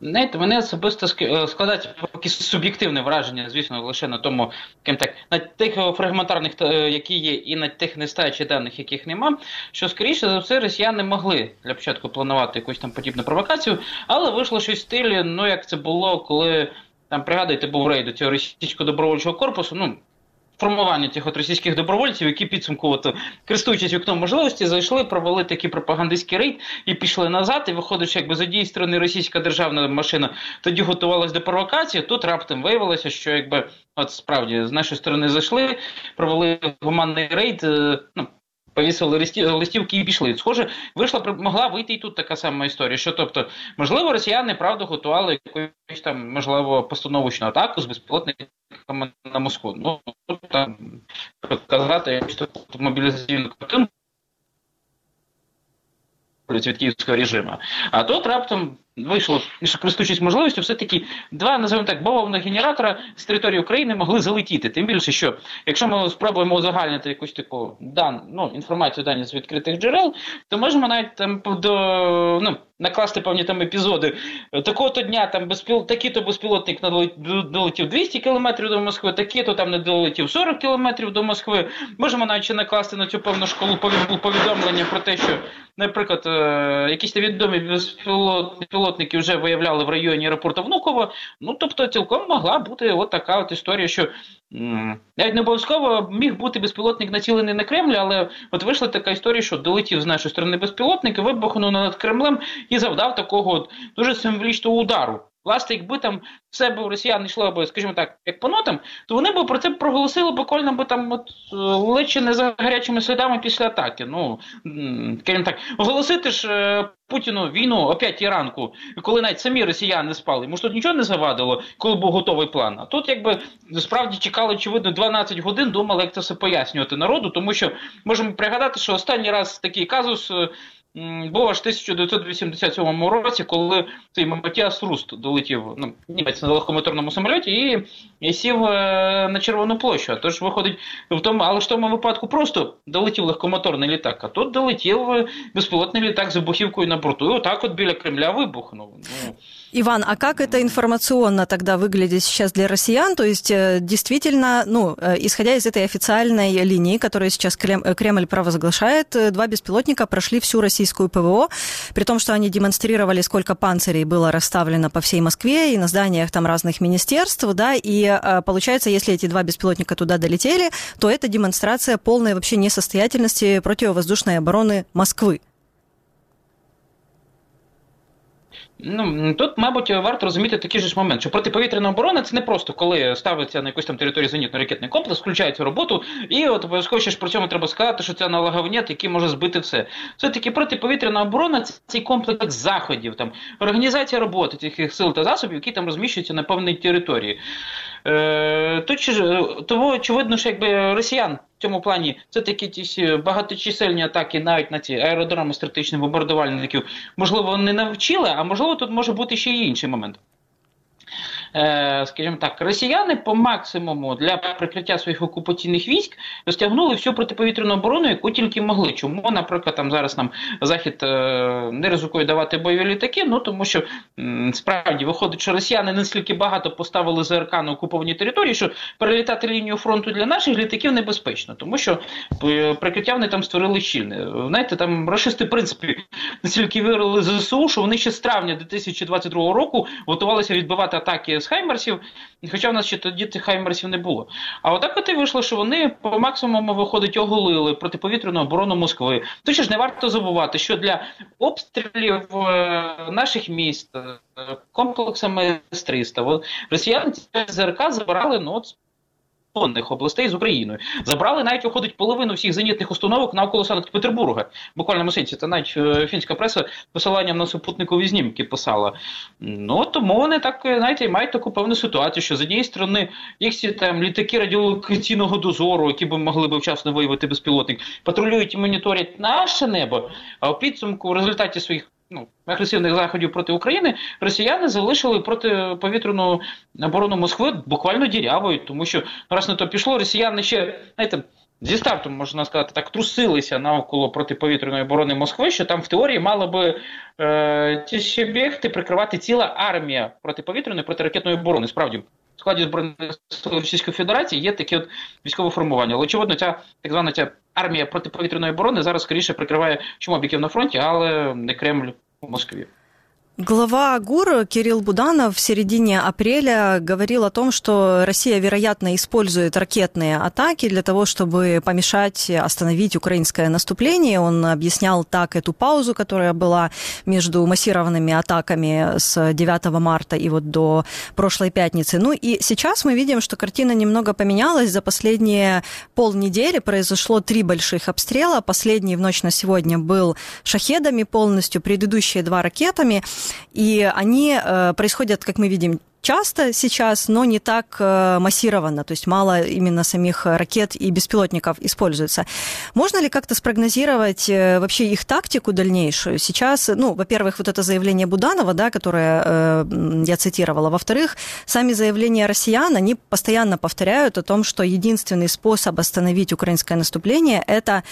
S13: Знаєте, мене особисто е, складається поки суб'єктивне враження, звісно, лише на тому, ким так, на тих е, фрагментарних, е, які є, і на тих нестачі даних, яких нема, що скоріше за все росіяни могли для початку планувати якусь там подібну провокацію, але вийшло щось в стилі, ну як це було, коли там пригадуєте, був рейд до цього російського добровольчого корпусу. Ну формування тих от російських добровольців, які підсумку, от, користуючись вікном можливості, зайшли, провели такий пропагандистський рейд і пішли назад. І виходить, якби з однієї сторони російська державна машина тоді готувалась до провокації. Тут раптом виявилося, що якби от справді з нашої сторони зайшли, провели гуманний рейд. е, Ну, Повісили листі- листівки і пішли. Схоже, вийшла могла вийти і тут така сама історія. Що тобто, можливо, росіяни правда готували якусь там можливо постановочну атаку з безпілотниками на Москву. Ну там показати якусь мобілізаційну картинку від київського режиму. А тут раптом вийшло, що користуючись можливістю, все-таки два, називаємо так, бавовних генератора з території України могли залетіти. Тим більше, що якщо ми спробуємо узагальнити якусь таку дан, ну, інформацію дані з відкритих джерел, то можемо навіть там до ну, накласти певні там епізоди. Такого-то дня там безпіл... такий-то безпілотник долетів 200 кілометрів до Москви, такий-то там не долетів 40 кілометрів до Москви. Можемо навіть накласти на цю певну школу повідомлення про те, що, наприклад, е, якісь відомі безпілотники вже виявляли в районі аеропорту Внуково. Ну тобто, цілком могла бути от така от історія, що навіть не обов'язково міг бути безпілотник націлений на Кремль, але от вийшла така історія, що долетів з нашої сторони безпілотник, вибухнув над Кремлем і завдав такого от дуже символічного удару. Власне, якби там все б росіян йшло б, скажімо так, як по нотам, то вони б про це проголосили буквально би там от е, лечі не за гарячими слідами після атаки. Ну скажімо так, оголосити ж е, Путіну війну о п'ятій ранку, коли навіть самі росіяни спали. Може тут нічого не завадило, коли був готовий план. А тут якби справді чекали, очевидно, 12 годин, думали, як це все пояснювати народу, тому що можемо пригадати, що останній раз такий казус. Був аж 1987 році, коли цей Матіас Руст долетів ну, німець на легкомоторному самоліті і, і сів е, на Червону площу. Тож виходить в тому, але в тому випадку просто долетів легкомоторний літак, а тут долетів безпілотний літак з вибухівкою на борту. І отак от біля Кремля вибухнув. Ну,
S2: Иван, а как это информационно тогда выглядит сейчас для россиян? То есть э, действительно, ну, э, исходя из этой официальной линии, которую сейчас э, Кремль провозглашает, два беспилотника прошли всю российскую ПВО, при том, что они демонстрировали, сколько панцирей было расставлено по всей Москве и на зданиях там разных министерств, да, и получается, если эти два беспилотника туда долетели, то это демонстрация полной вообще несостоятельности противовоздушной обороны Москвы.
S13: Ну тут, мабуть, варто розуміти такий же ж момент, що протиповітряна оборона це не просто коли ставиться на якусь там території зенітно-ракетний комплекс, включає цю роботу, і от обов'язково ще ж при цьому треба сказати, що це аналоговнет, який може збити все. Все таки протиповітряна оборона це цей комплекс заходів, там організація роботи цих сил та засобів, які там розміщуються на певній території. Е, Тут того очевидно, що якби росіян цьому плані це такі ті багаточисельні атаки навіть на ці аеродроми стратегічних бомбардувальників, можливо, не навчили, а можливо, тут може бути ще й інший момент. Е, скажімо так, росіяни по максимуму для прикриття своїх окупаційних військ розтягнули всю протиповітряну оборону, яку тільки могли. Чому, наприклад, там зараз нам захід е, не ризикує давати бойові літаки? Ну тому що справді виходить, що росіяни настільки багато поставили ЗРК на окуповані території, що перелітати лінію фронту для наших літаків небезпечно, тому що е, прикриття вони там створили щільне. Знаєте, там рашисти в принципі настільки вірили ЗСУ, що вони ще з травня 2022 року готувалися відбивати атаки з Хаймерсів, хоча в нас ще тоді цих Хаймерсів не було. А отак от і вийшло, що вони по максимуму виходить оголили протиповітряну оборону Москви. Точно ж не варто забувати, що для обстрілів е, наших міст е, комплексами С-300 росіяни ЗРК забирали ну, кордонних областей з Україною. Забрали навіть виходить половину всіх зенітних установок навколо Санкт-Петербурга. Буквально сенсі, це навіть е, фінська преса посиланням на супутникові знімки писала. Ну тому вони так знаєте, мають таку певну ситуацію, що з однієї сторони їх всі там літаки радіолокаційного дозору, які б могли б вчасно виявити безпілотник, патрулюють і моніторять наше небо. А у підсумку в результаті своїх ну, агресивних заходів проти України росіяни залишили протиповітряну оборону Москви буквально дірявою, тому що раз на то пішло, росіяни ще знаєте, зі старту, можна сказати, так трусилися навколо протиповітряної оборони Москви, що там в теорії мала би е, ті ще бігти прикривати ціла армія протиповітряної протиракетної оборони. Справді. Складі збройних сил Російської Федерації є такі от військове формування. Але очевидно, ця так звана ця армія протиповітряної оборони зараз скоріше прикриває чумобіків на фронті, але не Кремль у Москве.
S2: Глава ГУР Кирилл Буданов в середине апреля говорил о том, что Россия, вероятно, использует ракетные атаки для того, чтобы помешать остановить украинское наступление. Он объяснял так эту паузу, которая была между массированными атаками с 9 марта и вот до прошлой пятницы. Ну и сейчас мы видим, что картина немного поменялась. За последние полнедели произошло три больших обстрела. Последний в ночь на сегодня был шахедами полностью, предыдущие два ракетами. И они э, происходят, как мы видим, часто сейчас, но не так э, массированно, то есть мало именно самих ракет и беспилотников используется. Можно ли как-то спрогнозировать э, вообще их тактику дальнейшую? Сейчас, ну, во-первых, вот это заявление Буданова, да, которое я цитировала, во-вторых, сами заявления россиян, они постоянно повторяют о том, что единственный способ остановить украинское наступление – это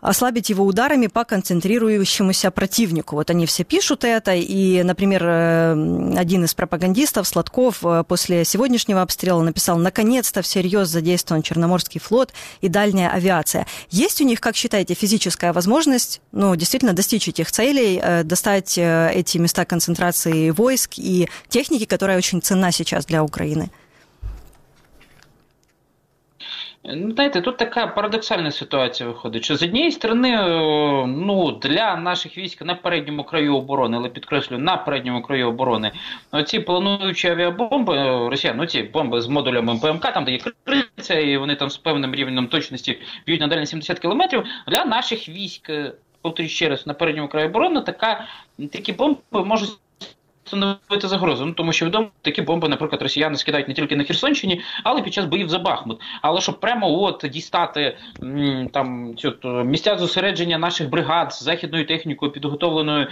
S2: ослабить его ударами по концентрирующемуся противнику. Вот они все пишут это, и, например, э, один из пропагандистов, Сладков, э, после сегодняшнего обстрела написал, наконец-то всерьез задействован Черноморский флот и дальняя авиация. Есть у них, как считаете, физическая возможность, ну, действительно достичь этих целей, э, достать эти места концентрации войск и техники, которая очень ценна сейчас для Украины?
S13: Ну, знаєте, тут така парадоксальна ситуація виходить, що з однієї сторони, е, ну для наших військ на передньому краю оборони, але підкреслюю, на передньому краю оборони, ці плануючі авіабомби, е, росіян, ну ці бомби з модулями ПМК, там де є крильця, і вони там з певним рівнем точності б'ють на дальні 70 кілометрів. Для наших військ, е, повторюю ще раз, на передньому краю оборони, така такі бомби можуть становити загрозу. Ну тому що відомо такі бомби, наприклад, росіяни скидають не тільки на Херсонщині, але під час боїв за Бахмут. Але щоб прямо от дістати там цю місця зосередження наших бригад з західною технікою, підготовленою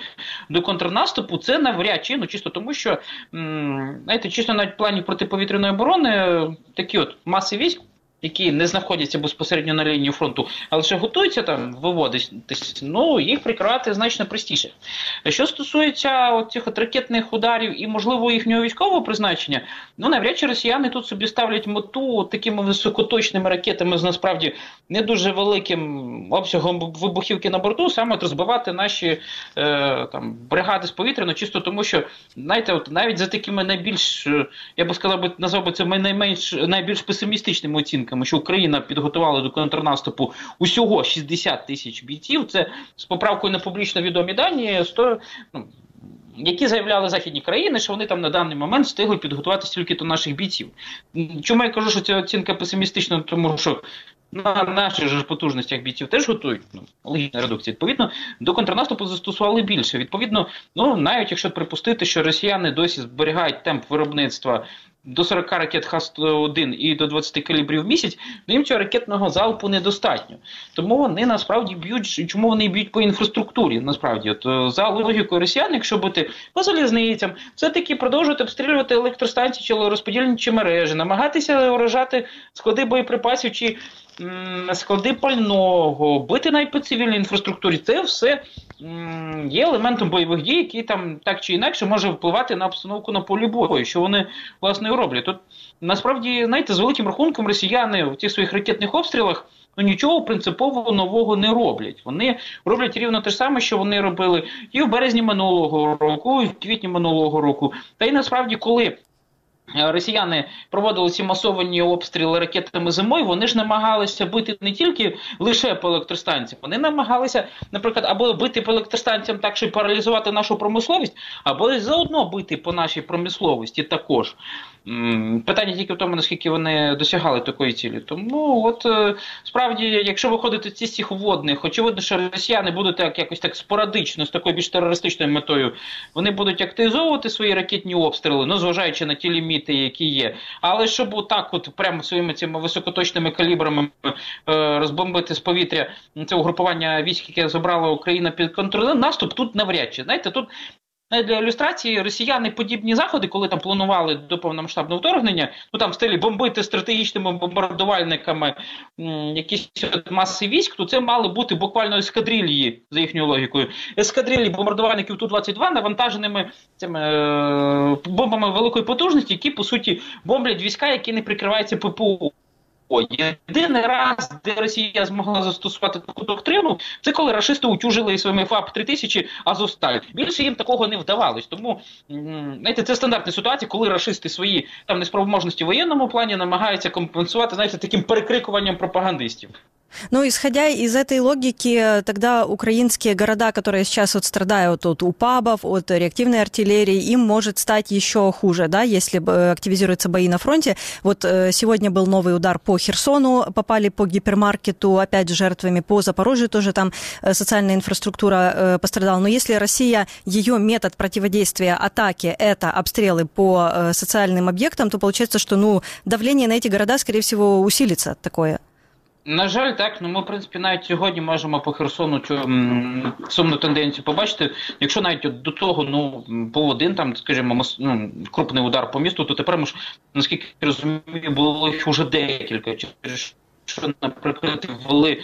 S13: до контрнаступу, це навряд чи ну чисто тому, що знаєте, чисто навіть плані протиповітряної оборони такі от маси військ які не знаходяться безпосередньо на лінії фронту, а лише готуються там виводитись, ну їх прикривати значно простіше. Що стосується цих ракетних ударів і, можливо, їхнього військового призначення, ну навряд чи росіяни тут собі ставлять мету такими високоточними ракетами з насправді не дуже великим обсягом вибухівки на борту, саме от розбивати наші е, там бригади з повітряно, чисто тому, що знаєте, от навіть за такими найбільш я би сказав назвав би це найменш найбільш песимістичними оцінками оцінками, що Україна підготувала до контрнаступу усього 60 тисяч бійців. Це з поправкою на публічно відомі дані 100, ну, які заявляли західні країни, що вони там на даний момент встигли підготувати стільки до наших бійців. Чому я кажу, що ця оцінка песимістична, тому що на наших ж потужностях бійців теж готують ну, логічна редукція. Відповідно, до контрнаступу застосували більше. Відповідно, ну навіть якщо припустити, що росіяни досі зберігають темп виробництва до 40 ракет Х-101 і до 20 калібрів в місяць, ну їм цього ракетного залпу недостатньо. Тому вони насправді б'ють, чому вони б'ють по інфраструктурі? Насправді, от е, за логікою росіян, якщо бути по залізницям, все таки продовжувати обстрілювати електростанції чи розподільні мережі, намагатися вражати склади боєприпасів чи склади пального, бити навіть по цивільній інфраструктурі, це все є елементом бойових дій, які там так чи інакше може впливати на обстановку на полі бою, що вони власне і роблять. Тут насправді, знаєте, з великим рахунком росіяни в тих своїх ракетних обстрілах. Ну, нічого принципово нового не роблять. Вони роблять рівно те ж саме, що вони робили і в березні минулого року, і в квітні минулого року. Та й насправді, коли росіяни проводили ці масовані обстріли ракетами зимою, вони ж намагалися бити не тільки лише по електростанціям, вони намагалися, наприклад, або бити по електростанціям так, щоб паралізувати нашу промисловість, або заодно бити по нашій промисловості також. Питання тільки в тому, наскільки вони досягали такої цілі. Тому, от е, справді, якщо виходити з цих водних, очевидно, що росіяни будуть так якось так спорадично, з такою більш терористичною метою, вони будуть активізовувати свої ракетні обстріли, ну зважаючи на ті ліміти, які є. Але щоб отак, от прямо своїми цими високоточними калібрами е, розбомбити з повітря це угрупування військ, яке забрала Україна під контроль, наступ тут навряд чи знаєте, тут для ілюстрації росіяни подібні заходи, коли там планували до повномасштабного вторгнення, ну там в стилі бомбити стратегічними бомбардувальниками якісь маси військ, то це мали бути буквально ескадрилії за їхньою логікою. Ескадрилії бомбардувальників Ту-22 навантаженими цими е, бомбами великої потужності, які по суті бомблять війська, які не прикриваються ППО. Єдиний раз, де Росія змогла застосувати таку доктрину, це коли рашисти утюжили своїми ФАП 3000 Азовсталь. Більше їм такого не вдавалось. Тому знаєте, це стандартна ситуація, коли рашисти свої там неспроможності в воєнному плані намагаються компенсувати знаєте, таким перекрикуванням пропагандистів.
S2: Ну, исходя из этой логики, тогда украинские города, которые сейчас вот страдают от УПАБов, от реактивной артиллерии, им может стать еще хуже, да, если активизируются бои на фронте. Вот э, сегодня был новый удар по Херсону, попали по гипермаркету, опять жертвами, по Запорожью тоже там э, социальная инфраструктура э, пострадала. Но если Россия, ее метод противодействия атаке – это обстрелы по социальным объектам, то получается, что, ну, давление на эти города, скорее всего, усилится такое.
S13: На жаль, так. Ну ми, в принципі, навіть сьогодні можемо по Херсону цю сумну тенденцію побачити. Якщо навіть до того, ну був один там, скажімо, ну, крупний удар по місту, то тепер ми ж, наскільки розумію, було їх вже декілька. Через що, наприклад, ввели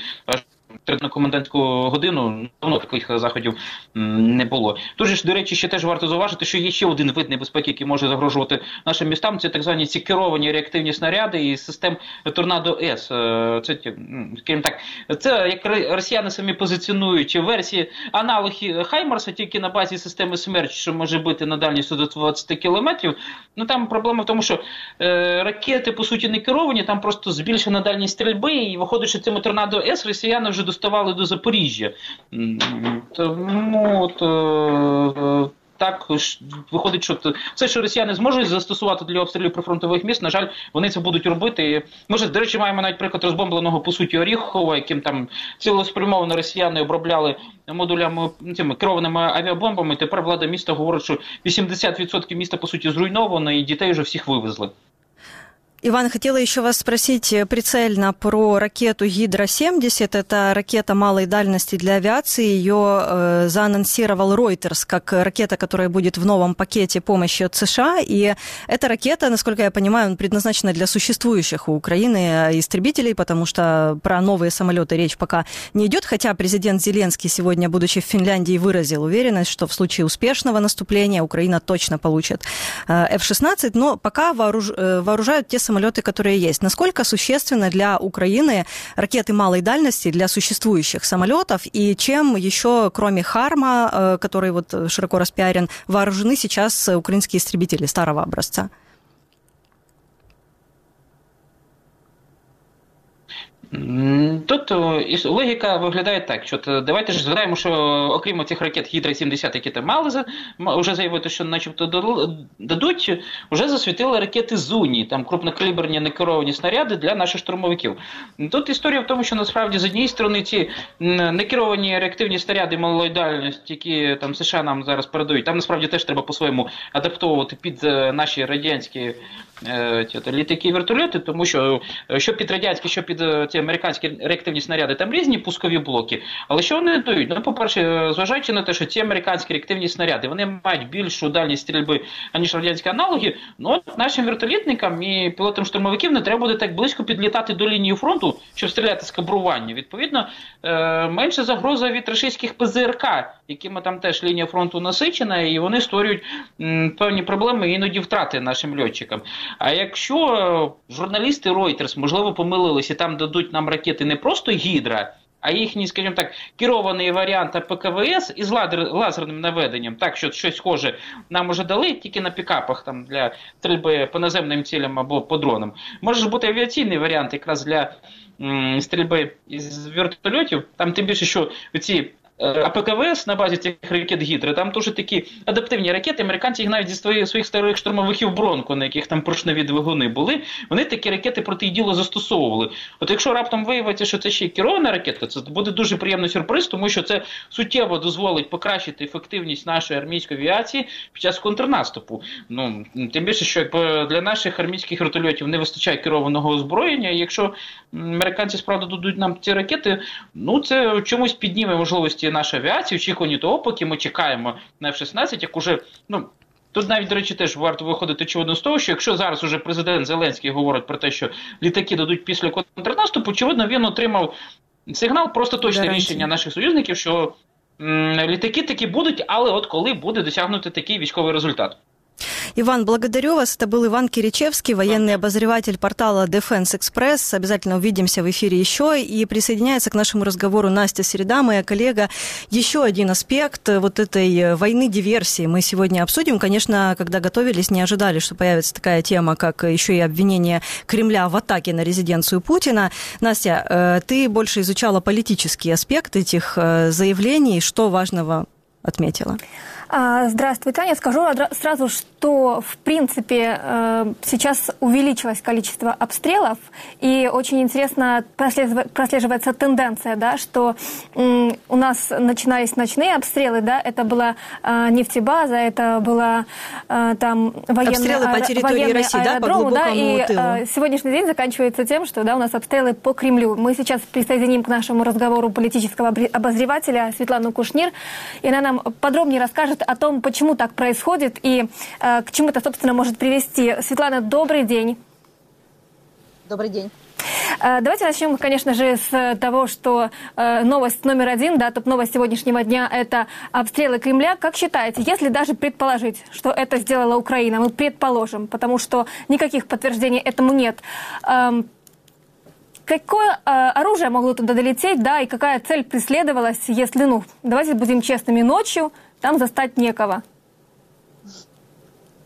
S13: на комендантську годину давно таких заходів не було. Дуже ж, до речі, ще теж варто зауважити, що є ще один вид небезпеки, який може загрожувати нашим містам. Це так звані ці керовані реактивні снаряди і систем Торнадо С. Е, це скажімо так, це як росіяни самі позиціонують версії аналоги Хаймарса, тільки на базі системи Смерч, що може бути на дальність до 20 кілометрів. Ну там проблема в тому, що е, ракети по суті не керовані, там просто збільшена дальність стрільби, і виходить, що цими торнадо С росіяни вже доставали до Запоріжжя. Тому от, е, так виходить, що все, що росіяни зможуть застосувати для обстрілів прифронтових міст, на жаль, вони це будуть робити. Може, до речі, маємо навіть приклад розбомбленого по суті Оріхова, яким там цілеспрямовано росіяни обробляли модулями цими керованими авіабомбами. Тепер влада міста говорить, що 80% міста по суті зруйновано, і дітей вже всіх вивезли.
S2: Иван, хотела еще вас спросить э, прицельно про ракету Гидро-70. Это ракета малой дальности для авиации. Ее э, заанонсировал Reuters как ракета, которая будет в новом пакете помощи от США. И эта ракета, насколько я понимаю, предназначена для существующих у Украины истребителей, потому что про новые самолеты речь пока не идет. Хотя президент Зеленский сегодня, будучи в Финляндии, выразил уверенность, что в случае успешного наступления Украина точно получит э, F-16. Но пока вооруж... Э, вооружают те самолеты, самолеты, которые есть. Насколько существенно для Украины ракеты малой дальности для существующих самолетов и чем еще, кроме Харма, э, который вот широко распиарен, вооружены сейчас украинские истребители старого образца?
S13: Тут логіка виглядає так, що давайте ж згадаємо, що окрім цих ракет Гідра 70, які там мали вже заявити, що начебто дадуть, вже засвітили ракети Зуні, там крупнокаліберні некеровані снаряди для наших штурмовиків. Тут історія в тому, що насправді з однієї сторони ці некеровані реактивні снаряди малої дальності, які там США нам зараз передають, там насправді теж треба по-своєму адаптовувати під е, наші радянські е, літаки і вертольоти, тому що е, що під радянські, що під ці американські реактивні снаряди, там різні пускові блоки. Але що вони дають? Ну, по-перше, зважаючи на те, що ці американські реактивні снаряди вони мають більшу дальність стрільби, аніж радянські аналоги, ну от нашим вертолітникам і пілотам штурмовиків не треба буде так близько підлітати до лінії фронту, щоб стріляти з кабрування. Відповідно, е, менша загроза від російських ПЗРК, якими там теж лінія фронту насичена, і вони створюють певні проблеми, іноді втрати нашим льотчикам. А якщо журналісти Reuters, можливо, помилились і там дадуть нам ракети не просто гідра, а їхній, скажімо так, керований варіант ПКВС із лазерним наведенням, так що щось схоже нам уже дали тільки на пікапах там для стрільби по наземним цілям або по дронам. Може бути авіаційний варіант якраз для м, стрільби із вертольотів. Там тим більше, що ці Е, АПКВС на базі цих ракет Гідри, там теж такі адаптивні ракети. Американці їх навіть зі своїх, своїх старих штурмовиків Бронко, на яких там поршневі двигуни були, вони такі ракети проти діло застосовували. От якщо раптом виявиться, що це ще керована ракета, це буде дуже приємний сюрприз, тому що це суттєво дозволить покращити ефективність нашої армійської авіації під час контрнаступу. Ну тим більше, що для наших армійських вертольотів не вистачає керованого озброєння. Якщо американці справді дадуть нам ці ракети, ну це чомусь підніме можливості нашої авіації, очікувані того, поки ми чекаємо на F-16, як уже ну. Тут навіть, до речі, теж варто виходити очевидно з того, що якщо зараз уже президент Зеленський говорить про те, що літаки дадуть після контрнаступу, очевидно, він отримав сигнал, просто точне рішення наших союзників, що м, літаки таки будуть, але от коли буде досягнути такий військовий результат.
S2: Иван, благодарю вас. Это был Иван Киричевский, военный обозреватель портала Defense Express. Обязательно увидимся в эфире еще. И присоединяется к нашему разговору Настя Середа, моя коллега. Еще один аспект вот этой войны диверсии мы сегодня обсудим. Конечно, когда готовились, не ожидали, что появится такая тема, как еще и обвинение Кремля в атаке на резиденцию Путина. Настя, э, ты больше изучала политический аспект этих э, заявлений. Что важного отметила?
S14: А, здравствуй, Таня. Скажу сразу, что в принципе э, сейчас увеличилось количество обстрелов, и очень интересно прослеживается тенденция, да, что у нас начинались ночные обстрелы, да, это была э, нефтебаза, это была э, там военные,
S2: обстрелы по территории России, да, по да,
S14: и
S2: тылу.
S14: сегодняшний день заканчивается тем, что да, у нас обстрелы по Кремлю. Мы сейчас присоединим к нашему разговору политического обозревателя Светлану Кушнир, и она нам подробнее расскажет о том, почему так происходит и э, к чему это, собственно, может привести. Светлана, добрый день.
S15: Добрый день.
S14: Э, давайте начнем, конечно же, с того, что э, новость номер один, да, топ-новость сегодняшнего дня – это обстрелы Кремля. Как считаете, если даже предположить, что это сделала Украина, мы предположим, потому что никаких подтверждений этому нет, э, Какое э, оружие могло туда долететь, да, и какая цель преследовалась, если, ну, давайте будем честными, ночью там застать некого.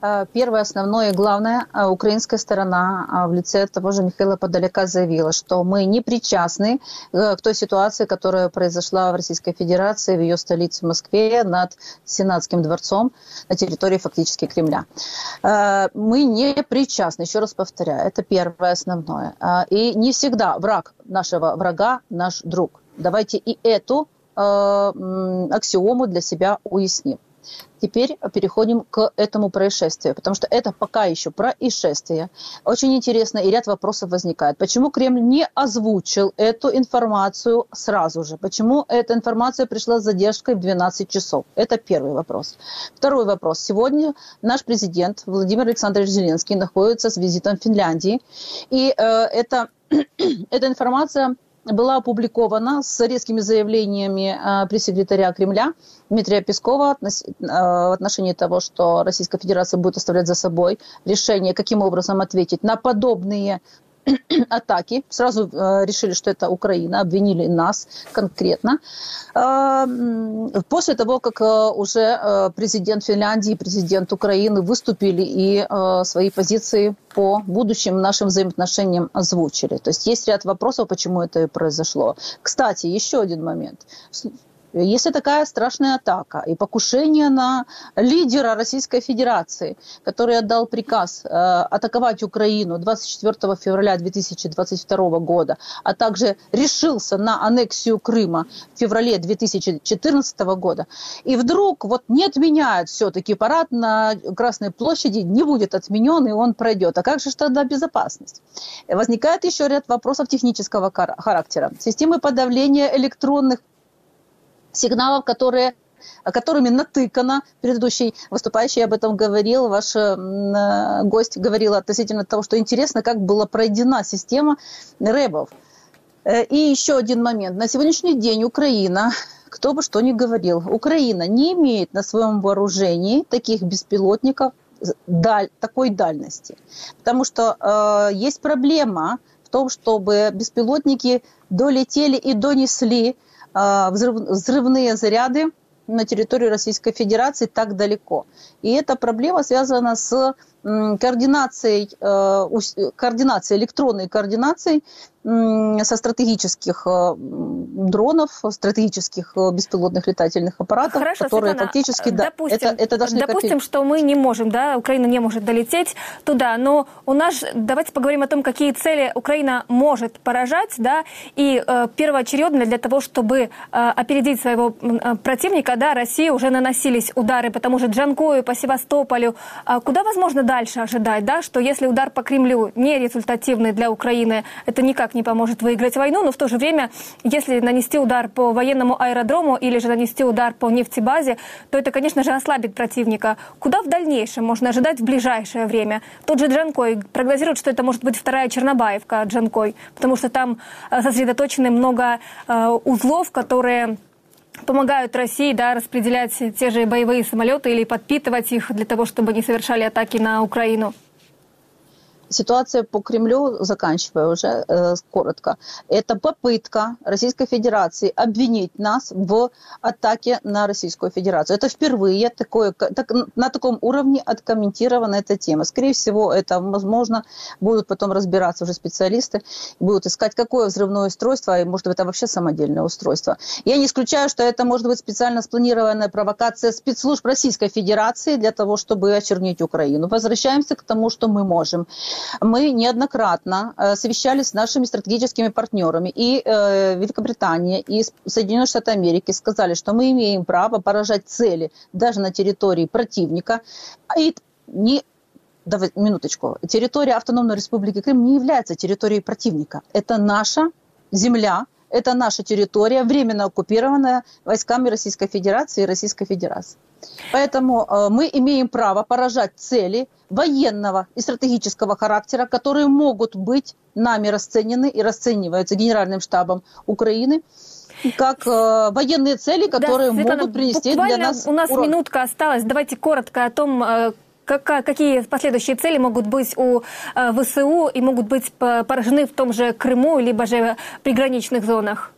S15: Э, первое, основное и главное, э, украинская сторона э, в лице того же Михаила Подоляка заявила, что мы не причастны к той ситуации, которая произошла в Российской Федерации, в ее столице Москве, над Сенатским дворцом на территории фактически Кремля. Мы не причастны, еще раз повторяю, это первое основное. И не всегда враг нашего врага наш друг. Давайте и эту аксиому для себя уясним. Теперь переходим к этому происшествию, потому что это пока еще происшествие. Очень интересно, и ряд вопросов возникает. Почему Кремль не озвучил эту информацию сразу же? Почему эта информация пришла с задержкой в 12 часов? Это первый вопрос. Второй вопрос. Сегодня наш президент Владимир Александрович Зеленский находится с визитом в Финляндии. И э, это, эта информация была опубликована с резкими заявлениями э, пресс-секретаря Кремля Дмитрия Пескова э, в отношении того, что Российская Федерация будет оставлять за собой решение, каким образом ответить на подобные атаки. Сразу э, решили, что это Украина, обвинили нас конкретно. Э, после того, как э, уже э, президент Финляндии и президент Украины выступили и свои позиции по будущим нашим взаимоотношениям озвучили. То есть есть ряд вопросов, почему это и произошло. Кстати, еще один момент. Если такая страшная атака и покушение на лидера Российской Федерации, который отдал приказ э, атаковать Украину 24 февраля 2022 года, а также решился на аннексию Крыма в феврале 2014 года, и вдруг вот не отменяют все-таки парад на Красной площади, не будет отменен, и он пройдет. А как же тогда безопасность? Возникает еще ряд вопросов технического характера. Системы подавления электронных сигналов, которые которыми натыкано. Предыдущий выступающий об этом говорил, ваш э, гость говорил относительно того, что интересно, как была пройдена система рэбов. Э, и еще один момент. На сегодняшний день Украина, кто бы что ни говорил, Украина не имеет на своем вооружении таких беспилотников даль, такой дальности. Потому что э, есть проблема в том, чтобы беспилотники долетели и донесли взрывные заряды на территорию Российской Федерации так далеко. И эта проблема связана с координацией, э, координацией электронной координацией со стратегических э, дронов, стратегических э, беспилотных летательных аппаратов,
S14: Хорошо,
S15: которые
S14: Светлана,
S15: фактически,
S14: да, допустим,
S15: это, это даже
S14: допустим, что мы не можем, да, Украина не может долететь туда, но у нас, давайте поговорим о том, какие цели Украина может поражать, да, и э, первоочередно для того, чтобы э, опередить своего э, противника, да, России уже наносились удары по тому же Джанкою, по Севастополю. А куда возможно дальше ожидать, да, что если удар по Кремлю не результативный для Украины, это никак не поможет выиграть войну, но в то же время, если нанести удар по военному аэродрому или же нанести удар по нефтебазе, то это, конечно же, ослабит противника. Куда в дальнейшем можно ожидать в ближайшее время? Тот же Джанкой прогнозирует, что это может быть вторая Чернобаевка Джанкой, потому что там э, сосредоточены много э, узлов, которые помогают России да, распределять те же боевые самолеты или подпитывать их для того, чтобы не совершали атаки на Украину?
S15: Ситуация по Кремлю, заканчивая уже э, коротко, это попытка Российской Федерации обвинить нас в атаке на Российскую Федерацию. Это впервые такое, так, на таком уровне откомментирована эта тема. Скорее всего, это, возможно, будут потом разбираться уже специалисты, будут искать, какое взрывное устройство, и, может быть, это вообще самодельное устройство. Я не исключаю, что это может быть специально спланированная провокация спецслужб Российской Федерации для того, чтобы очернить Украину. Возвращаемся к тому, что мы можем. Мы неоднократно э, совещались с нашими стратегическими партнерами и э, Великобритания, и Соединенные Штаты Америки сказали, что мы имеем право поражать цели даже на территории противника. И не Давай, минуточку. Территория Автономной Республики Крым не является территорией противника. Это наша земля, это наша территория, временно оккупированная войсками Российской Федерации и Российской Федерации. Поэтому э, мы имеем право поражать цели военного и стратегического характера, которые могут быть нами расценены и расцениваются Генеральным штабом Украины как э, военные цели, которые да, Светлана, могут принести для нас
S14: у нас
S15: урон.
S14: минутка осталась. Давайте коротко о том, э, как, какие последующие цели могут быть у э, ВСУ и могут быть поражены в том же Крыму, либо же приграничных зонах.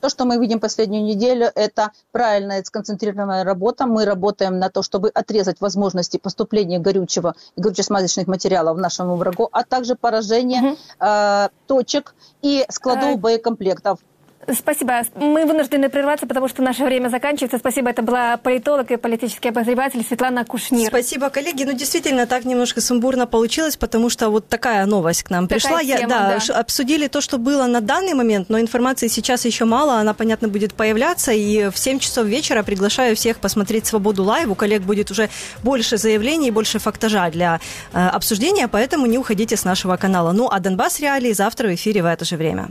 S15: То, что мы видим последнюю неделю, это правильная сконцентрированная работа. Мы работаем на то, чтобы отрезать возможности поступления горючего и горюче-смазочных материалов нашему врагу, а также поражение угу. э, точек и складов э, боекомплектов.
S14: Спасибо. Мы вынуждены прерваться, потому что наше время заканчивается. Спасибо. Это была политолог и политический обозреватель Светлана Кушнир.
S2: Спасибо, коллеги. Ну, действительно, так немножко сумбурно получилось, потому что вот такая новость к нам такая пришла. Тема, Я, да, да, обсудили то, что было на данный момент, но информации сейчас еще мало. Она, понятно, будет появляться. И в 7 часов вечера приглашаю всех посмотреть «Свободу лайв». У коллег будет уже больше заявлений, больше фактажа для э, обсуждения, поэтому не уходите с нашего канала. Ну, а «Донбасс реалии» завтра в эфире в это же время.